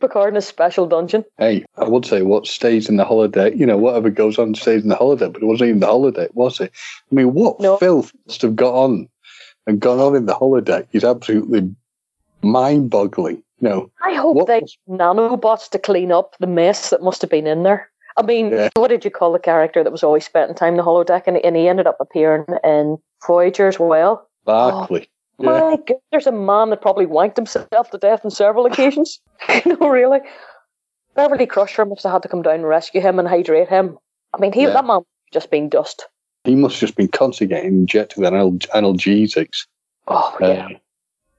Picard in a special dungeon. Hey, I would say what stays in the holiday, you know, whatever goes on stays in the holiday, but it wasn't even the holiday, was it? I mean, what no. filth must have got on and gone on in the holiday is absolutely mind boggling. You know, I hope what they nanobots to clean up the mess that must have been in there. I mean, yeah. what did you call the character that was always spending time in the holodeck and, and he ended up appearing in Voyager as well? Barclay. Oh, yeah. My God, there's a man that probably wanked himself to death on several occasions. you know, really. Beverly Crusher must have had to come down and rescue him and hydrate him. I mean, he yeah. that man just been dust. He must have just been constantly getting injected with analgesics. Oh, yeah. Uh,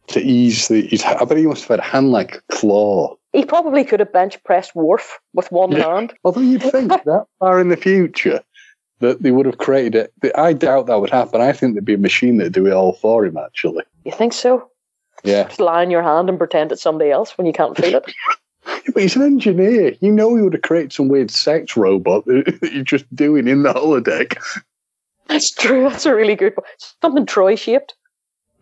to ease the. He's, I bet he must have had a hand like a claw. He probably could have bench pressed Worf with one yeah. hand. Although you'd think that far in the future that they would have created it. I doubt that would happen. I think there'd be a machine that'd do it all for him. Actually, you think so? Yeah. Just lie in your hand and pretend it's somebody else when you can't feel it. but he's an engineer. You know he would have created some weird sex robot that you're just doing in the holodeck. That's true. That's a really good one. Something Troi shaped.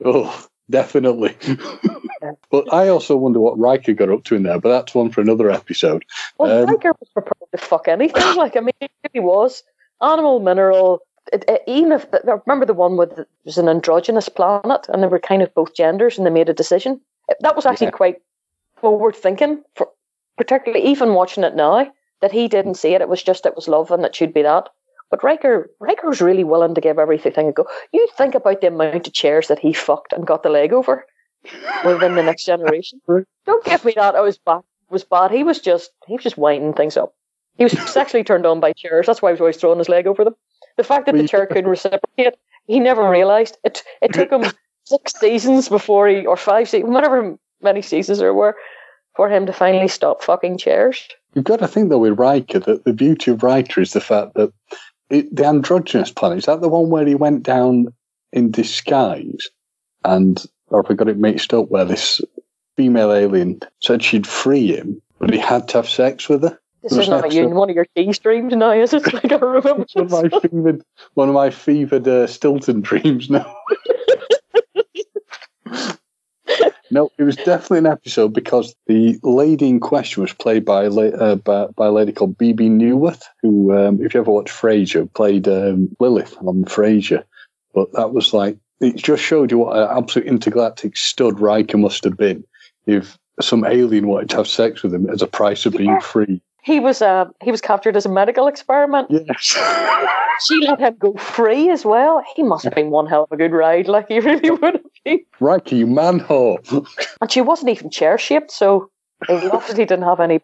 Oh, Definitely. but I also wonder what Riker got up to in there, but that's one for another episode. Well, um, Riker was prepared to fuck anything. Like, I mean, he was. Animal, mineral, it, it, even if, remember the one with, it was an androgynous planet and they were kind of both genders and they made a decision? That was actually yeah. quite forward thinking, for, particularly even watching it now, that he didn't see it. It was just, it was love and it should be that. But Riker, Riker was really willing to give everything a go. You think about the amount of chairs that he fucked and got the leg over within the next generation. Don't give me that. I was back was bad. He was just he was just winding things up. He was sexually turned on by chairs. That's why he was always throwing his leg over them. The fact that the chair couldn't reciprocate, he never realised. It it took him six seasons before he or five seasons, whatever many seasons there were, for him to finally stop fucking chairs. You've got to think though with Riker that the beauty of Riker is the fact that it, the androgynous planet is that the one where he went down in disguise and or if I got it mixed up where this female alien said she'd free him, but he had to have sex with her. This is not you one of your T streams now, is it? Like I remember. one of my fevered, one of my fevered uh, Stilton dreams now. no, it was definitely an episode because the lady in question was played by uh, by, by, a lady called Bebe Neuwirth, who, um, if you ever watched Frasier, played um, Lilith on Frasier. But that was like it just showed you what an absolute intergalactic stud Riker must have been if some alien wanted to have sex with him as a price of being free. He was uh, he was captured as a medical experiment. Yes. she let him go free as well. He must have been one hell of a good ride, like he really would have Riker, you manhole. and she wasn't even chair shaped, so he obviously didn't have any.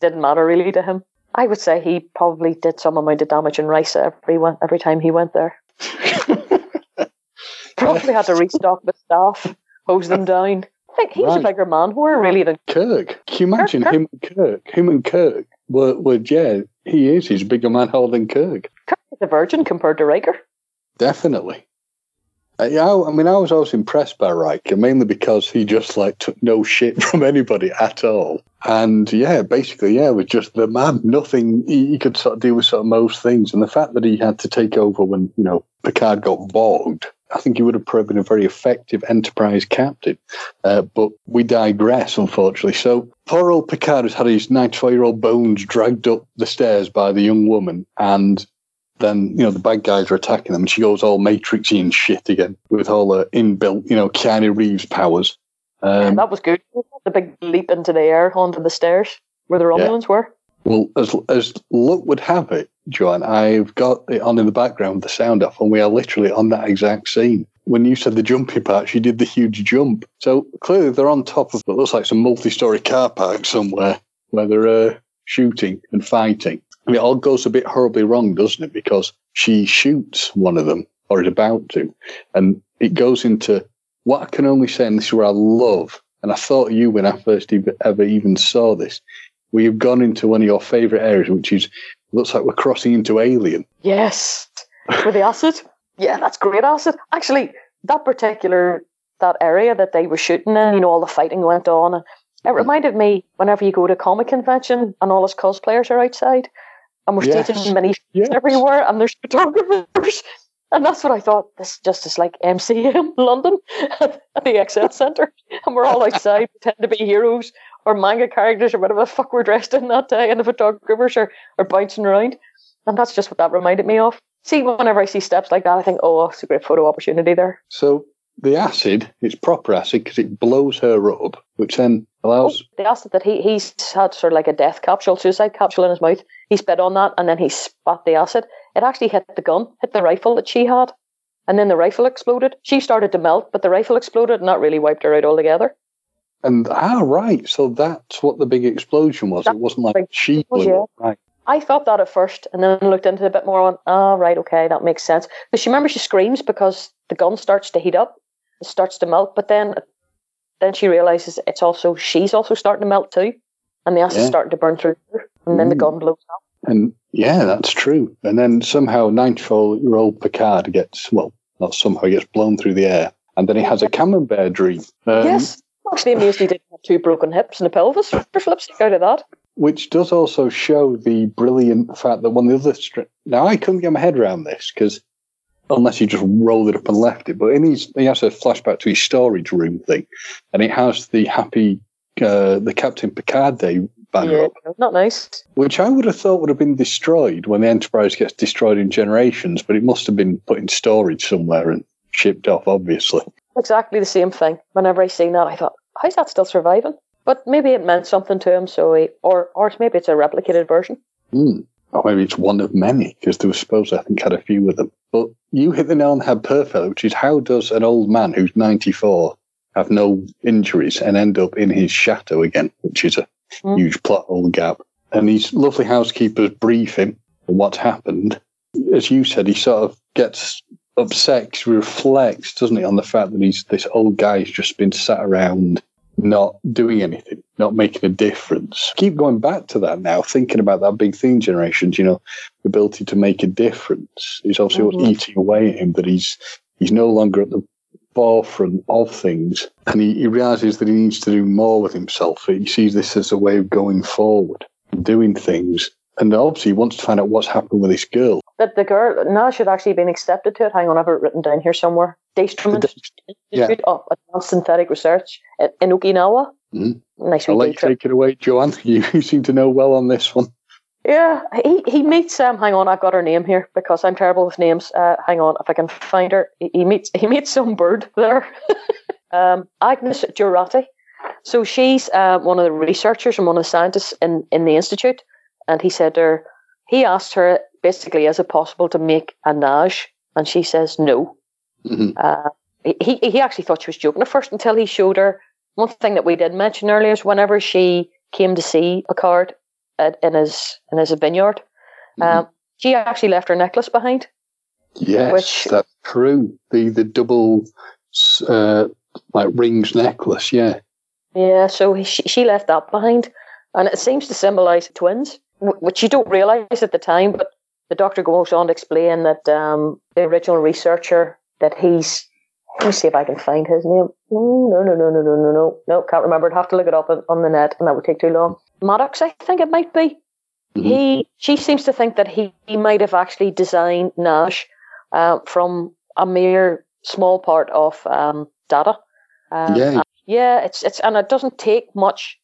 Didn't matter really to him. I would say he probably did some amount of damage in Risa every every time he went there. Probably had to restock the staff, hose them down. I think he's right. a bigger man whore, really, than Kirk. Can you imagine Kirk, him and Kirk? Him and Kirk were, were yeah, he is. He's a bigger manhole than Kirk. Kirk is a virgin compared to Riker. Definitely. Uh, yeah, I mean, I was always impressed by Riker, mainly because he just like took no shit from anybody at all. And yeah, basically, yeah, was just the man. Nothing he, he, could sort of deal with sort of most things, and the fact that he had to take over when you know Picard got bogged I think he would have proven a very effective enterprise captain. Uh, but we digress, unfortunately. So poor old Picard has had his 94 year old bones dragged up the stairs by the young woman, and then you know the bad guys are attacking them, and she goes all matrixy and shit again with all the inbuilt, you know, Keanu Reeves powers. Um, yeah, that was good. The big leap into the air onto the stairs where the Romulans yeah. were. Well, as as luck would have it, Joanne, I've got it on in the background, the sound off, and we are literally on that exact scene. When you said the jumping part, she did the huge jump. So clearly they're on top of what looks like some multi-story car park somewhere where they're uh, shooting and fighting. It all goes a bit horribly wrong, doesn't it? Because she shoots one of them, or is about to, and it goes into what I can only say, and this is where I love, and I thought you when I first ever even saw this, we've gone into one of your favourite areas, which is looks like we're crossing into Alien. Yes, with the acid. Yeah, that's great acid. Actually, that particular that area that they were shooting in, you know, all the fighting went on. It reminded me whenever you go to comic convention and all us cosplayers are outside and we're yes. mini yes. everywhere and there's photographers. And that's what I thought. This just is like MCM London at the ExCeL Centre. And we're all outside, pretend to be heroes or manga characters or whatever the fuck we're dressed in that day, and the photographers are, are bouncing around. And that's just what that reminded me of. See, whenever I see steps like that, I think, oh, it's a great photo opportunity there. So the acid, it's proper acid because it blows her up, which then allows. Oh, the acid that he, he's had sort of like a death capsule, suicide capsule in his mouth. He spit on that and then he spat the acid. It actually hit the gun, hit the rifle that she had. And then the rifle exploded. She started to melt, but the rifle exploded and that really wiped her out altogether. And ah, right. So that's what the big explosion was. That's it wasn't like she blew yeah. right? I thought that at first, and then looked into it a bit more. On ah, right, okay, that makes sense. Because she remember she screams because the gun starts to heat up, starts to melt. But then, then she realizes it's also she's also starting to melt too, and the acid yeah. starting to burn through her, and mm. then the mm. gun blows up. And yeah, that's true. And then somehow ninety-four-year-old Picard gets well, not somehow he gets blown through the air, and then he has a camembert dream. Um, yes actually amazed he didn't have two broken hips and a pelvis for flip's out of that. Which does also show the brilliant fact that one of the other. Stri- now, I couldn't get my head around this because unless you just rolled it up and left it, but in his, he has a flashback to his storage room thing, and it has the happy, uh, the Captain Picard Day banner yeah, up. Not nice. Which I would have thought would have been destroyed when the Enterprise gets destroyed in generations, but it must have been put in storage somewhere and shipped off, obviously exactly the same thing. Whenever I seen that, I thought, how's that still surviving? But maybe it meant something to him, so he, or or maybe it's a replicated version. Mm. Or maybe it's one of many, because there was supposed I think had a few of them. But you hit the nail on the head perfect, which is how does an old man who's 94 have no injuries and end up in his shadow again, which is a Mm. huge plot hole gap. And these lovely housekeepers brief him on what's happened. As you said, he sort of gets upset, reflects, doesn't he, on the fact that he's this old guy who's just been sat around not doing anything, not making a difference. Keep going back to that now, thinking about that big thing generations, you know, the ability to make a difference is obviously what's Mhm. eating away at him, that he's he's no longer at the forefront of things. And he, he realizes that he needs to do more with himself. He sees this as a way of going forward doing things. And obviously he wants to find out what's happened with this girl. That the girl now should actually been accepted to it. Hang on, I've got it written down here somewhere. Daystrom Yeah. Institute of Advanced Synthetic Research in, in Okinawa. Mhm. Nice I'll let you take it away, Joanne. You, you seem to know well on this one. Yeah, he he meets um. Hang on, I've got her name here because I'm terrible with names. Uh, hang on, if I can find her. He, he meets he meets some bird there. um, Agnes Jurati. So she's uh, one of the researchers and one of the scientists in in the institute, and he said to her, he asked her basically, is it possible to make a nage? And she says no. Mhm. Uh, he he actually thought she was joking at first until he showed her one thing that we did mention earlier is whenever she came to see Picard at, in his in his vineyard, Mm-hmm. um, she actually left her necklace behind. Yes, Which- that's true. The the double uh, like rings necklace. Yeah. Yeah, so he, she she left that behind, and it seems to symbolise twins, which you don't realise at the time. But the doctor goes on to explain that um, the original researcher that he's. Let me see if I can find his name. No, no, no, no, no, no, no, no. Can't remember. I'd have to look it up on, on the net, and that would take too long. Maddox, I think it might be. Mhm. He she seems to think that he, he might have actually designed Nash uh, from a mere small part of um, data. Um, Yeah. yeah, it's it's and it doesn't take much,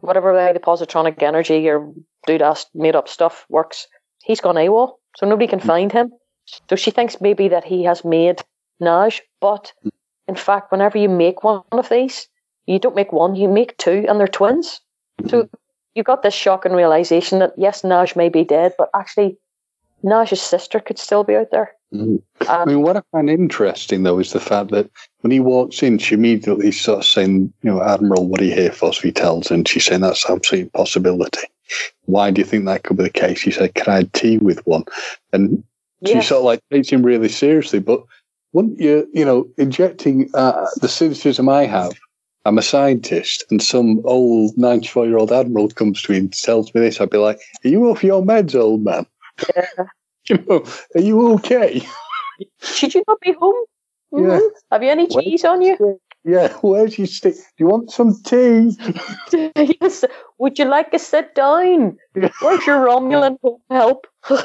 whatever way the positronic energy or do that made up stuff works. He's gone AWOL, so nobody can find him. So she thinks maybe that he has made Nash, but in fact, whenever you make one of these, you don't make one, you make two, and they're twins. So you got this shocking realization that yes, Nash may be dead, but actually, Nash's sister could still be out there. Mhm. I mean, what I find interesting though is the fact that when he walks in, she immediately starts saying, "You know, Admiral, what are you here for?" So he tells, and she's saying that's absolute impossibility. Why do you think that could be the case? He said, "Can I have tea with one?" And she yes. sort of like takes him really seriously. But wouldn't you, you know, injecting uh, the cynicism I have? I'm a scientist, and some old 94 year old admiral comes to me and tells me this. I'd be like, "Are you off your meds, old man? Yeah. You know, are you okay?" Should you not be home? Yeah. Mhm. Have you any cheese on you? Yeah, where's your stick? Do you want some tea? yes. Would you like to sit down? Where's your Romulan help?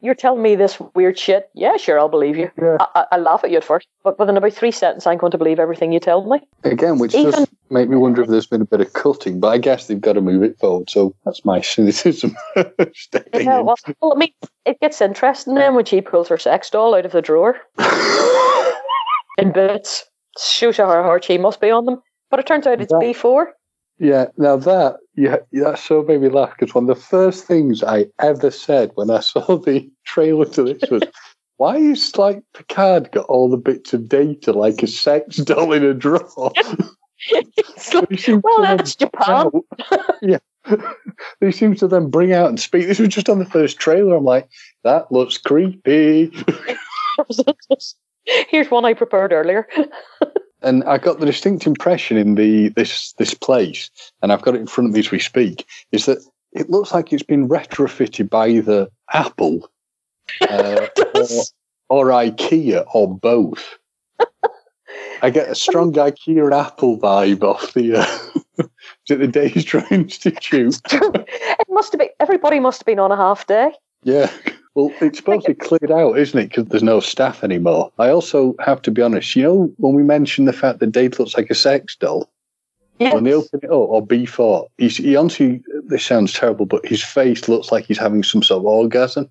You're telling me this weird shit. Yeah, sure, I'll believe you. Yeah. I, I, I laugh at you at first, but within about three sentences, I'm going to believe everything you tell me. Again, which Even- does make me wonder if there's been a bit of cutting, but I guess they've got to move it forward. So that's my cynicism. Yeah, well, well, I mean, it gets interesting then when she pulls her sex doll out of the drawer in bits. Shows you how hard she must be on them. But it turns out it's That- B4. yeah, now that yeah, that so made me laugh because one of the first things I ever said when I saw the trailer to this was, "Why is like Picard got all the bits of data like a sex doll in a drawer?" Like, well, that's Japan. yeah. he seems to then bring out and speak. This was just on the first trailer. I'm like, that looks creepy. Here's one I prepared earlier. And I got the distinct impression in the this this place, and I've got it in front of me as we speak, is that it looks like it's been retrofitted by either Apple uh, or, or IKEA or both. I get a strong IKEA and Apple vibe off the uh, is it the Daystrom Institute? it must have been everybody must have been on a half day. Yeah. Well, it's supposed to be cleared out, isn't it? Because there's no staff anymore. I also have to be honest. You know, when we mentioned the fact that Dave looks like a sex doll, Yes. when they open it up, or before, he's, he honestly, this sounds terrible, but his face looks like he's having some sort of orgasm.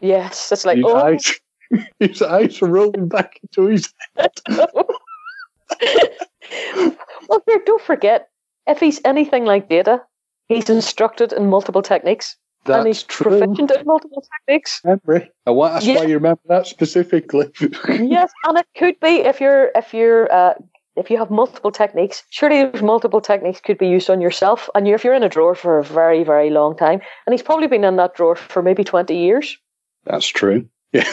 yes, it's like his oh, eyes, his eyes are rolling back into his. Head. well, here, don't forget if he's anything like Data, he's instructed in multiple techniques and he's That's true. proficient in multiple techniques. Memory. I want, that's Yeah. why you remember that specifically. yes, and it could be if you're if you're uh, if you have multiple techniques, surely those multiple techniques could be used on yourself. And you, if you're in a drawer for a very, very long time, and he's probably been in that drawer for maybe 20 years. That's true. Yeah,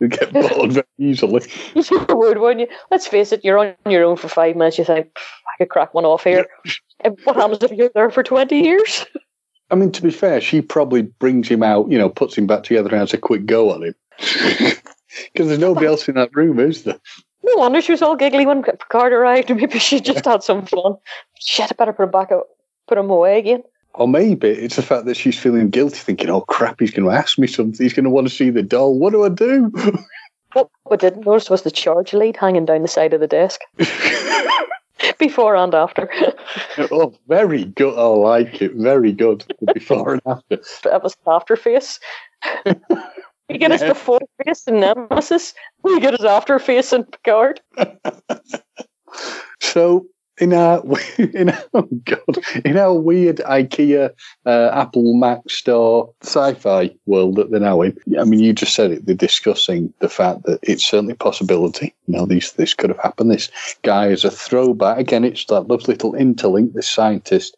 you get bored very easily. You would, wouldn't you? Let's face it, you're on your own for five minutes. You think, I could crack one off here. what happens if you're there for 20 years? I mean, to be fair, she probably brings him out, you know, puts him back together and has a quick go on him. Because there's nobody else in that room, is there? No wonder she was all giggly when Picard arrived. Maybe she just had some fun. Shit, I better put him back out, put him away again. Or maybe it's the fact that she's feeling guilty, thinking, "Oh crap, he's going to ask me something. He's going to want to see the doll. What do I do?" What we didn't notice was the charge lead hanging down the side of the desk. Before and after. oh, very good. I like it. Very good. Before and after. That was after face. We get his before face in Nemesis. We get his after face in Picard. so in our in our, oh god in our weird IKEA uh, Apple Mac store sci-fi world that they're now in. I mean, you just said it. They're discussing the fact that it's certainly a possibility. You know, these this could have happened. This guy is a throwback. Again, it's that lovely little interlink. This scientist.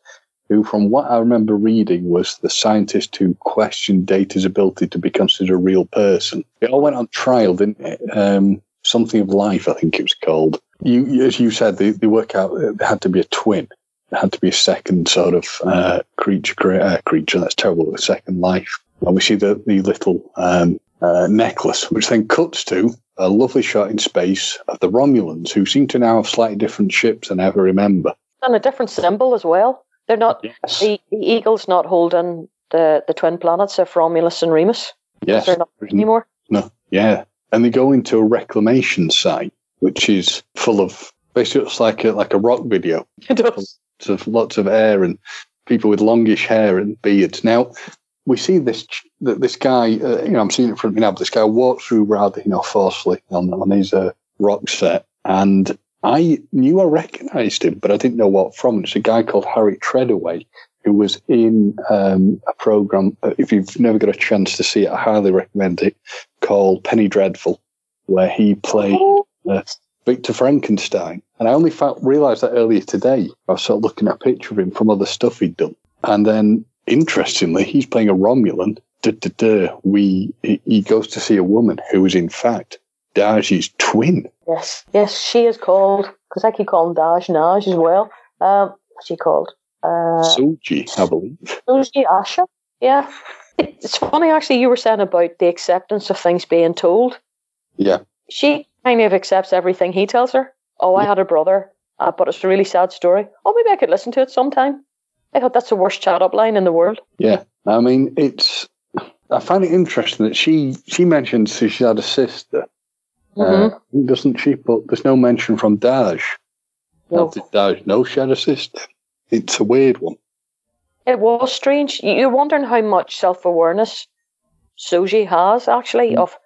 Who, from what I remember reading, was the scientist who questioned Data's ability to be considered a real person. It all went on trial, didn't it? Um, something of life, I think it was called you, as you said, they, they work out it had to be a twin. It had to be a second sort of uh, creature. Uh, creature that's terrible. A second life. And we see the the little um, uh, necklace, which then cuts to a lovely shot in space of the Romulans, who seem to now have slightly different ships than I ever remember, and a different symbol as well. They're not yes. the, the eagle's not holding the the twin planets of Romulus and Remus. Yes, they're not anymore. No, yeah, and they go into a reclamation site which is full of basically it's like a like a rock video. It does. Lots of lots of air and people with longish hair and beards. Now we see this this guy. Uh, you know, I'm seeing it from me now. But this guy walks through rather you know forcefully on on his uh, rock set, and I knew I recognised him, but I didn't know what from. It's a guy called Harry Treadaway who was in um, a program. Uh, if you've never got a chance to see it, I highly recommend it. Called Penny Dreadful, where he played oh uh, Victor Frankenstein. And I only found, realized that earlier today. I was sort of looking at a picture of him from other stuff he'd done. And then, interestingly, he's playing a Romulan. Duh, duh, duh, we, he goes to see a woman who is, in fact, Dahj's twin. Yes, yes, she is called, because I keep calling Dahj Naj as well. Um, what's she called? Uh, Soji, I believe. Soji Asha, yeah. It's funny, actually, you were saying about the acceptance of things being told. Yeah. She kind of accepts everything he tells her. Oh, I had a brother, uh, but it's a really sad story. Oh, maybe I could listen to it sometime. I thought that's the worst chat up line in the world. Yeah, I mean, it's. I find it interesting that she she mentions she had a sister, mm-hmm. uh, doesn't she? But there's no mention from Dahj. No. Dahj had a sister. It's a weird one. It was strange. You're wondering how much self awareness Soji has actually mm. of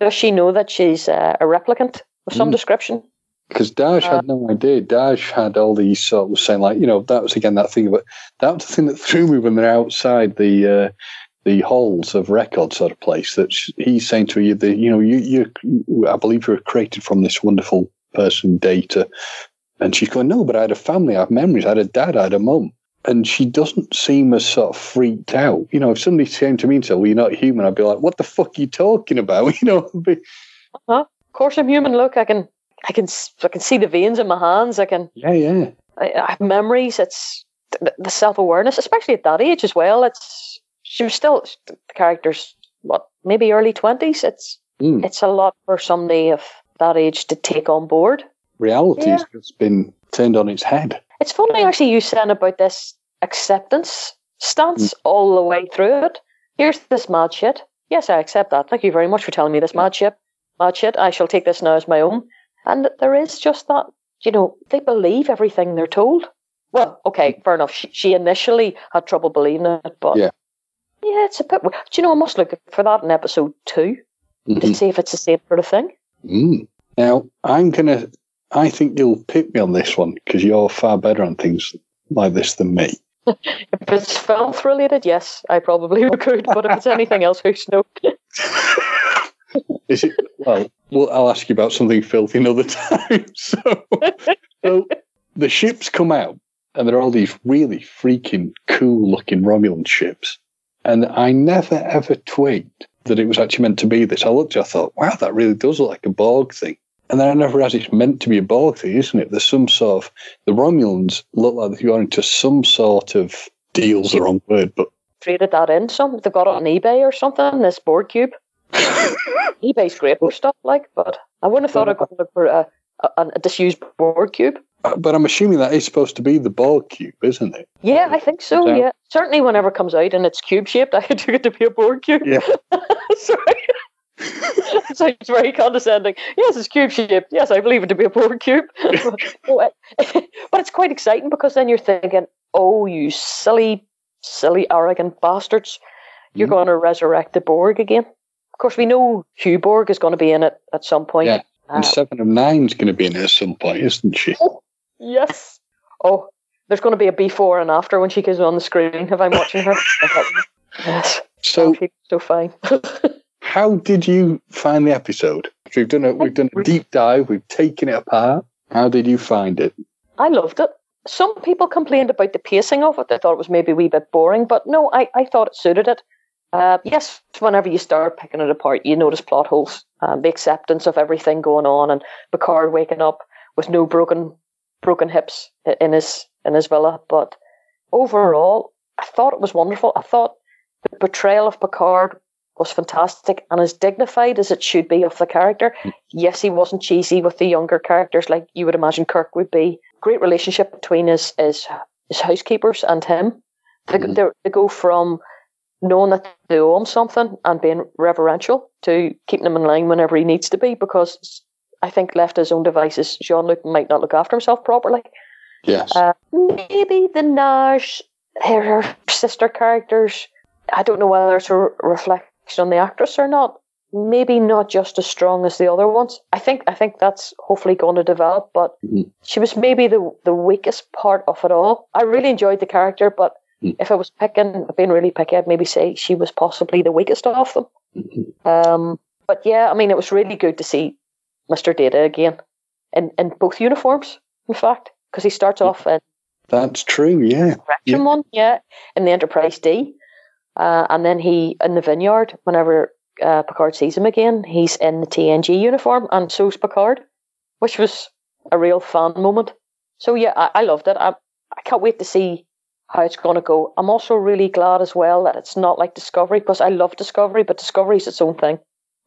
does she know that she's uh, a replicant of some mm. description? Because Dahj uh, had no idea. Dahj had all these sort of saying, like, you know, that was again that thing But that was the thing that threw me when they're outside the uh, the halls of record sort of place. That he's saying to you that you know you you I believe you were created from this wonderful person data, and she's going, no, but I had a family, I have memories, I had a dad, I had a mum and she doesn't seem as sort of freaked out. You know, if somebody came to me and said, "Well, you're not human," I'd be like, "What the fuck are you talking about?" You know. Be, uh-huh. Of course, I'm human. Look, I can, I can, I can see the veins in my hands. I can. Yeah, yeah. I, I have memories. It's the, self awareness, especially at that age as well. It's she was still the character's what maybe early twenties. It's mm. it's a lot for somebody of that age to take on board. Reality yeah. has been turned on its head. It's funny actually you saying about this acceptance stance mm. all the way through it. Here's this mad shit. Yes, I accept that. Thank you very much for telling me this mad shit. Mad shit. I shall take this now as my own. And there is just that, you know, they believe everything they're told. Well, okay, fair enough. She, she initially had trouble believing it, but yeah, yeah, it's a bit. Do you know? I must look for that in episode 2 mm-hmm. to see if it's the same sort of thing. Mm. Now, I'm gonna I think you'll pick me on this one because you're far better on things like this than me. if it's filth related, yes, I probably could. But if it's anything else, who's no? Is it? Well, well, I'll ask you about something filthy another time. So, so the ships come out, and there are all these really freaking cool looking Romulan ships. And I never ever twigged that it was actually meant to be this. I looked, I thought, wow, that really does look like a Borg thing. And then I never realized it's meant to be a thing, isn't it? There's some sort of the Romulans look like they're going into some sort of deal's the wrong word, but Traded that in some. They got it on eBay or something. This Borg cube. eBay's great for stuff like, but I wouldn't have thought I'd go look for a, a, a disused Borg cube. Uh, but I'm assuming that is supposed to be the Borg cube, isn't it? Yeah, I think so. So- Yeah, certainly whenever it comes out and it's cube shaped, I took it to be a Borg cube. Yeah. Sorry. sounds very condescending. Yes, it's cube shaped. Yes, I believe it to be a Borg cube. Oh, uh, but it's quite exciting because then you're thinking, oh, you silly, silly, arrogant bastards. You're Mhm. going to resurrect the Borg again. Of course, we know Hugh Borg is going to be in it at some point. Yeah. Uh, And Seven of Nine's going to be in it at some point, isn't she? Yes. Oh, there's going to be a before and after when she goes on the screen. If I'm watching her. yes. So, oh, so fine. How did you find the episode? We've done a we've done a deep dive. We've taken it apart. How did you find it? I loved it. Some people complained about the pacing of it. They thought it was maybe a wee bit boring, but no, I, I thought it suited it. Uh, yes, whenever you start picking it apart, you notice plot holes, um, the acceptance of everything going on, and Picard waking up with no broken broken hips in his in his villa. But overall, I thought it was wonderful. I thought the portrayal of Picard was fantastic and as dignified as it should be of the character. Yes, he wasn't cheesy with the younger characters like you would imagine Kirk would be. Great relationship between his his, his housekeepers and him. They, Mhm. they, they go from knowing that they owe him something and being reverential to keeping him in line whenever he needs to be because I think left to his own devices, Jean Luc might not look after himself properly. Yes. Uh, maybe the Naj, her, her sister characters, I don't know whether it's a re- reflection on the actress or not. Maybe not just as strong as the other ones. I think I think that's hopefully going to develop, but Mhm. she was maybe the the weakest part of it all. I really enjoyed the character, but Mm. if I was picking, being really picky, I'd maybe say she was possibly the weakest of them. Mhm. Um, but yeah, I mean, it was really good to see Mr. Data again in, in both uniforms, in fact, because he starts off in That's true. Yeah. Correction one, yeah, in the Enterprise D. Uh, and then he, in the vineyard, whenever uh, Picard sees him again, he's in the TNG uniform, and so's Picard, which was a real fan moment. So yeah, I, I loved it. I, I can't wait to see how it's going to go. I'm also really glad as well that it's not like Discovery, because I love Discovery, but Discovery is its own thing.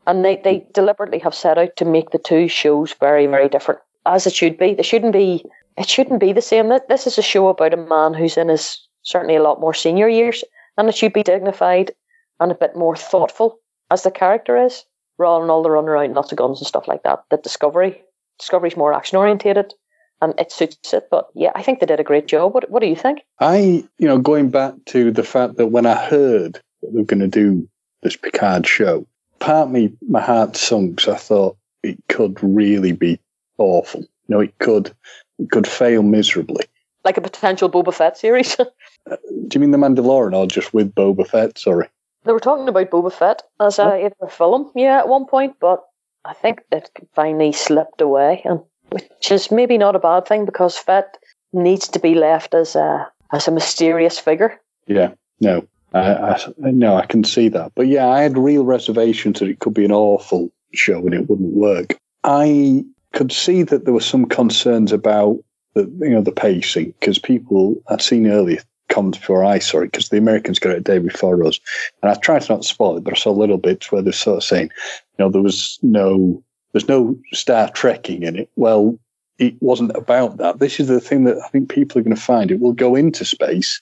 And they, they deliberately have set out to make the two shows very, very different, as it should be. They shouldn't be it shouldn't be the same. This is a show about a man who's in his certainly a lot more senior years, and it should be dignified and a bit more thoughtful as the character is, rather than all the run around, lots of guns and stuff like that. That Discovery, Discovery's more action orientated, and it suits it. But yeah, I think they did a great job. What What do you think? I, you know, going back to the fact that when I heard that they were going to do this Picard show, part of me, my heart sunk. So I thought it could really be awful. You know, it could, it could fail miserably. Like a potential Boba Fett series. Do you mean the Mandalorian or just with Boba Fett? Sorry. they were talking about Boba Fett as a, a film, yeah, at one point, but I think it finally slipped away, and which is maybe not a bad thing because Fett needs to be left as a as a mysterious figure. Yeah, no, I, I, no, I can see that. But yeah, I had real reservations that it could be an awful show and it wouldn't work. I could see that there were some concerns about the, you know, the pacing because people I'd seen earlier comments before I saw it because the Americans got it a day before us, and I tried to not spoil it, but I saw little bits where they're sort of saying, you know, there was no, there's no Star Trekking in it. Well, it wasn't about that. This is the thing that I think people are going to find. It will go into space,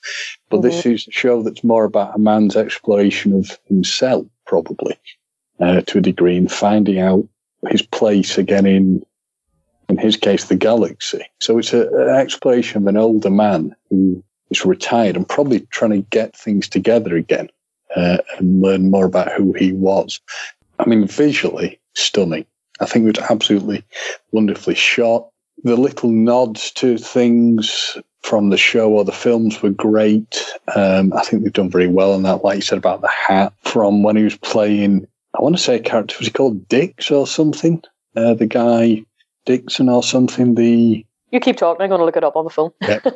but this is a show that's more about a man's exploration of himself, probably, uh, to a degree, and finding out his place again in, in his case, the galaxy. So it's a, an exploration of an older man who is retired and probably trying to get things together again uh, and learn more about who he was. I mean, visually stunning. I think it was absolutely wonderfully shot. The little nods to things from the show or the films were great. Um, I think they've done very well on that. Like you said about the hat from when he was playing, I want to say a character, was he called Dix or something? Uh, the guy Dixon or something, the You keep talking. I'm going to look it up on the phone. Yeah.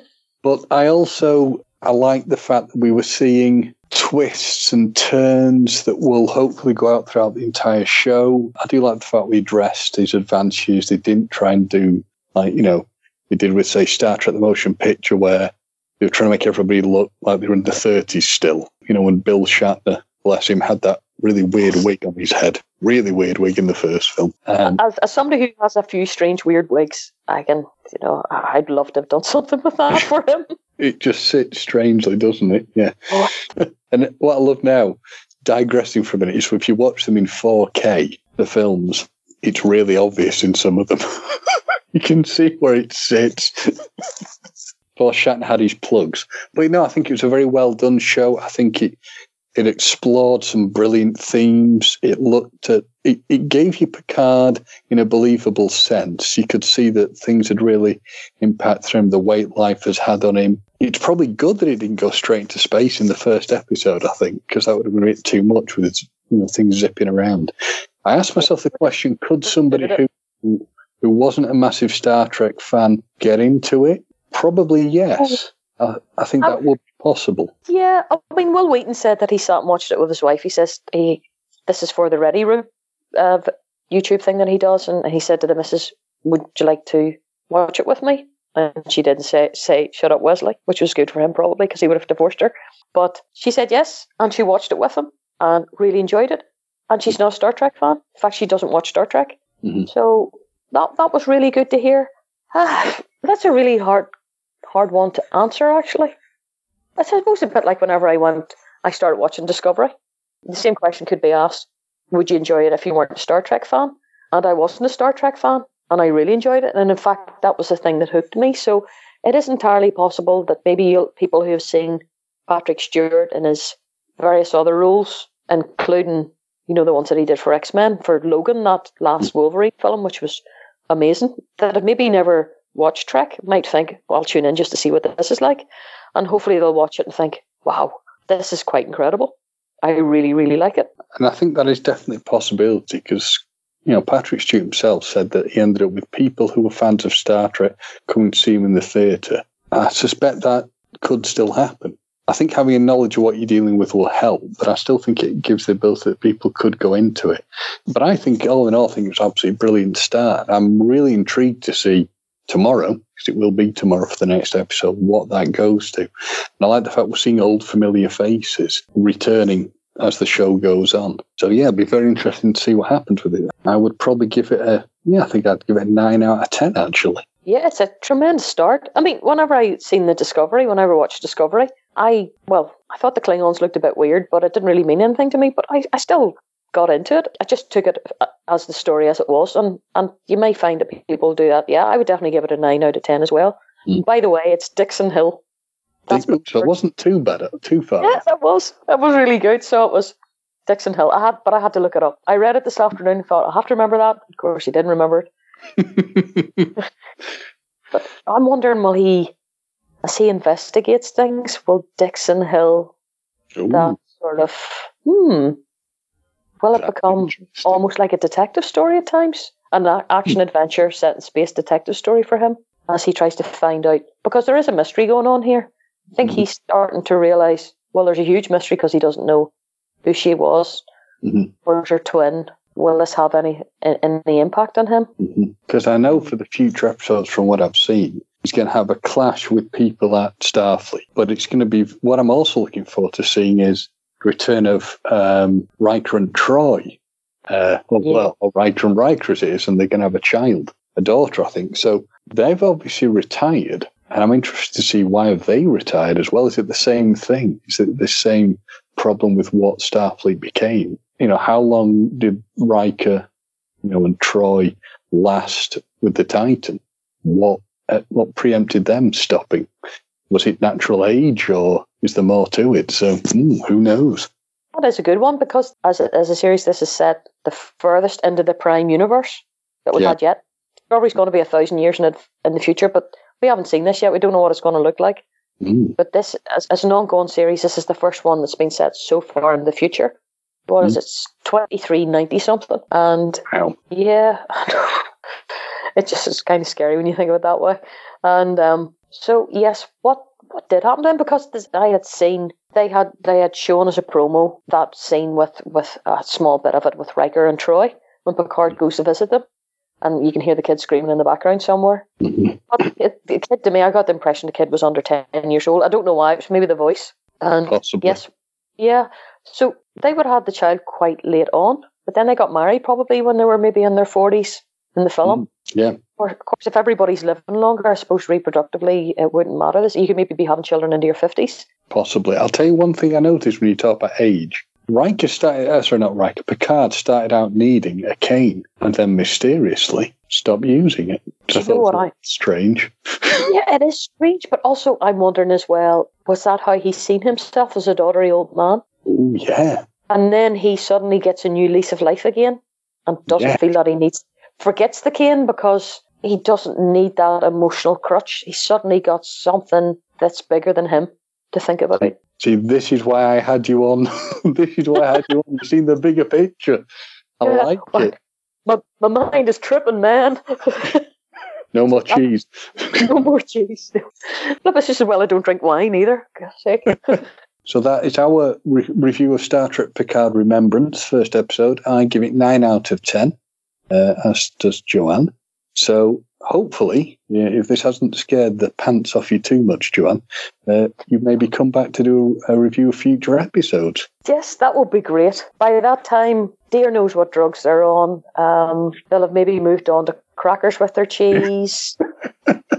But I also I like the fact that we were seeing twists and turns that will hopefully go out throughout the entire show. I do like the fact we addressed his advances. They didn't try and do like you know they did with say Star Trek: The Motion Picture, where they were trying to make everybody look like they were in the 30s still. You know, when Bill Shatner, bless him, had that really weird wig on his head. Really weird wig in the first film. Um, As, as somebody who has a few strange, weird wigs, I can, you know, I- I'd love to have done something with that for him. it just sits strangely, doesn't it? Yeah. Oh. and what I love now, digressing for a minute, is if you watch them in 4K, the films, it's really obvious in some of them. you can see where it sits. Paul Shatner had his plugs. But you know, I think it was a very well done show. I think it it explored some brilliant themes. It looked at it, it gave you Picard in a believable sense. You could see that things had really impacted him, the weight life has had on him. It's probably good that it didn't go straight into space in the first episode, I think, because that would have been a bit too much with you know, things zipping around. I asked myself the question, could somebody who who wasn't a massive Star Trek fan get into it? Probably yes. I, I think that would possible. Yeah, I mean, Wil Wheaton said that he sat and watched it with his wife. He says he this is for the Ready Room uh, YouTube thing that he does, and he said to the missus, "Would you like to watch it with me?" And she didn't say say "Shut up, Wesley," which was good for him probably because he would have divorced her. But she said yes, and she watched it with him and really enjoyed it. And she's not a Star Trek fan. In fact, she doesn't watch Star Trek. Mhm. So that that was really good to hear. Ah, that's a really hard hard one to answer actually. I suppose a bit like whenever I went, I started watching Discovery. The same question could be asked: Would you enjoy it if you weren't a Star Trek fan? And I wasn't a Star Trek fan, and I really enjoyed it. And in fact, that was the thing that hooked me. So it is entirely possible that maybe people who have seen Patrick Stewart in his various other roles, including you know the ones that he did for X Men, for Logan, that last Wolverine film, which was amazing, that have maybe never watched Trek, might think, well, I'll tune in just to see what this is like. And hopefully they'll watch it and think, wow, this is quite incredible. I really, really like it. And I think that is definitely a possibility because, you know, Patrick Stewart himself said that he ended up with people who were fans of Star Trek coming to see him in the theatre. I suspect that could still happen. I think having a knowledge of what you're dealing with will help, but I still think it gives the ability that people could go into it. But I think, all in all, I think it was absolutely brilliant start. I'm really intrigued to see tomorrow, because it will be tomorrow for the next episode, what that goes to. And I like the fact we're seeing old familiar faces returning as the show goes on. So yeah, it'll be very interesting to see what happens with it. I would probably give it a yeah, I think I'd give it a nine out of ten actually. Yeah, it's a tremendous start. I mean, whenever I seen the Discovery, whenever I watched Discovery, I well, I thought the Klingons looked a bit weird, but it didn't really mean anything to me. But I, I still got into it. I just took it uh, as the story as it was, and and you may find that people do that. Yeah, I would definitely give it a nine out of ten as well. Mm. By the way, it's Dixon Hill. That's so it wasn't too bad, too far. Yes, it was. It was really good. So it was Dixon Hill. I had, but I had to look it up. I read it this afternoon and thought I have to remember that. Of course, he didn't remember it. But I'm wondering, will he, as he investigates things, will Dixon Hill Ooh, that sort of hmm, will it become almost like a detective story at times, an action adventure set in space detective story for him as he tries to find out because there is a mystery going on here. I think Mhm. he's starting to realize. Well, there's a huge mystery because he doesn't know who she was. Mhm. Where's her twin? Will this have any any impact on him? Because I know for the future episodes, from what I've seen, he's going to have a clash with people at Starfleet. But it's going to be what I'm also looking forward to seeing is return of um, Riker and Troi. Uh, well, Yeah. well, or Riker and Riker as it is, and they're going to have a child, a daughter, I think. So they've obviously retired, and I'm interested to see why have they retired as well. Is it the same thing? Is it the same problem with what Starfleet became? You know, how long did Riker, you know, and Troi last with the Titan? What uh, what preempted them stopping? Was it natural age, or is there more to it? So hmm, who knows? That is a good one because as a, as a series, this is set the furthest into the Prime universe that we've Yeah. had yet. Discovery's going to be a thousand years in, it, in the future, but we haven't seen this yet. We don't know what it's going to look like. Hmm. But this, as, as an ongoing series, this is the first one that's been set so far in the future. What is it? Twenty three ninety something, and Wow. yeah, it just is kind of scary when you think of it that way. And um, so yes, what what did happen to him? Because I had seen they had they had shown as a promo that scene with with a small bit of it with Riker and Troi when Picard goes to visit them, and you can hear the kid screaming in the background somewhere. Mhm. But it, the kid to me, I got the impression the kid was under ten years old. I don't know why. It was maybe the voice. And Possibly. yes, yeah. So they would have had the child quite late on, but then they got married probably when they were maybe in their forties in the film. Yeah. Or, of course, if everybody's living longer, I suppose reproductively it wouldn't matter. This- You could maybe be having children into your fifties. Possibly. I'll tell you one thing I noticed when you talk about age. Riker started, uh, sorry, not Riker, Picard started out needing a cane and then mysteriously stopped using it. You know what I- strange. yeah, it is strange, but also I'm wondering as well: was that how he's seen himself as a dottery old man? Oh, yeah. and then he suddenly gets a new lease of life again and doesn't Yeah. feel that he needs forgets the cane because he doesn't need that emotional crutch he's suddenly got something that's bigger than him to think about See, this is why I had you on. this is why I had you on. You've seen the bigger picture. I Yeah, like well- it. my, my mind is tripping man No more cheese. no more cheese no, just as well I don't drink wine either. So that is our re- review of Star Trek Picard Remembrance, first episode. I give it 9 out of 10, uh, as does Joanne. So hopefully, yeah, if this hasn't scared the pants off you too much, Joanne, uh, you maybe come back to do a review of future episodes. yes that would be great by that time dear knows what drugs they're on um, they'll have maybe moved on to crackers with their cheese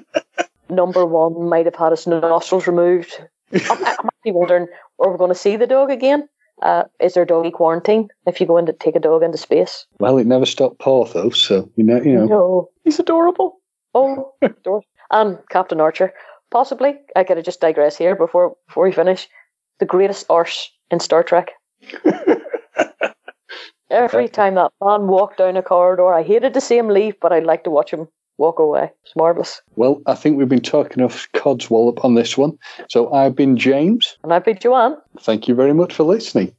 number one might have had his nostrils removed. I'm, I'm actually wondering, are we going to see the dog again? Uh, is there doggy quarantine if you go in to take a dog into space? Well, it never stopped Porthos, so you know, you know. No, he's adorable. Oh, adorable. And Captain Archer, possibly. I gotta just digress here before before we finish. The greatest arse in Star Trek. Every time that man walked down a corridor, I hated to see him leave, but I'd like to watch him walk away. It's marvelous. Well, I think we've been talking enough Codswallop on this one. So I've been James. And I've been Joanne. Thank you very much for listening.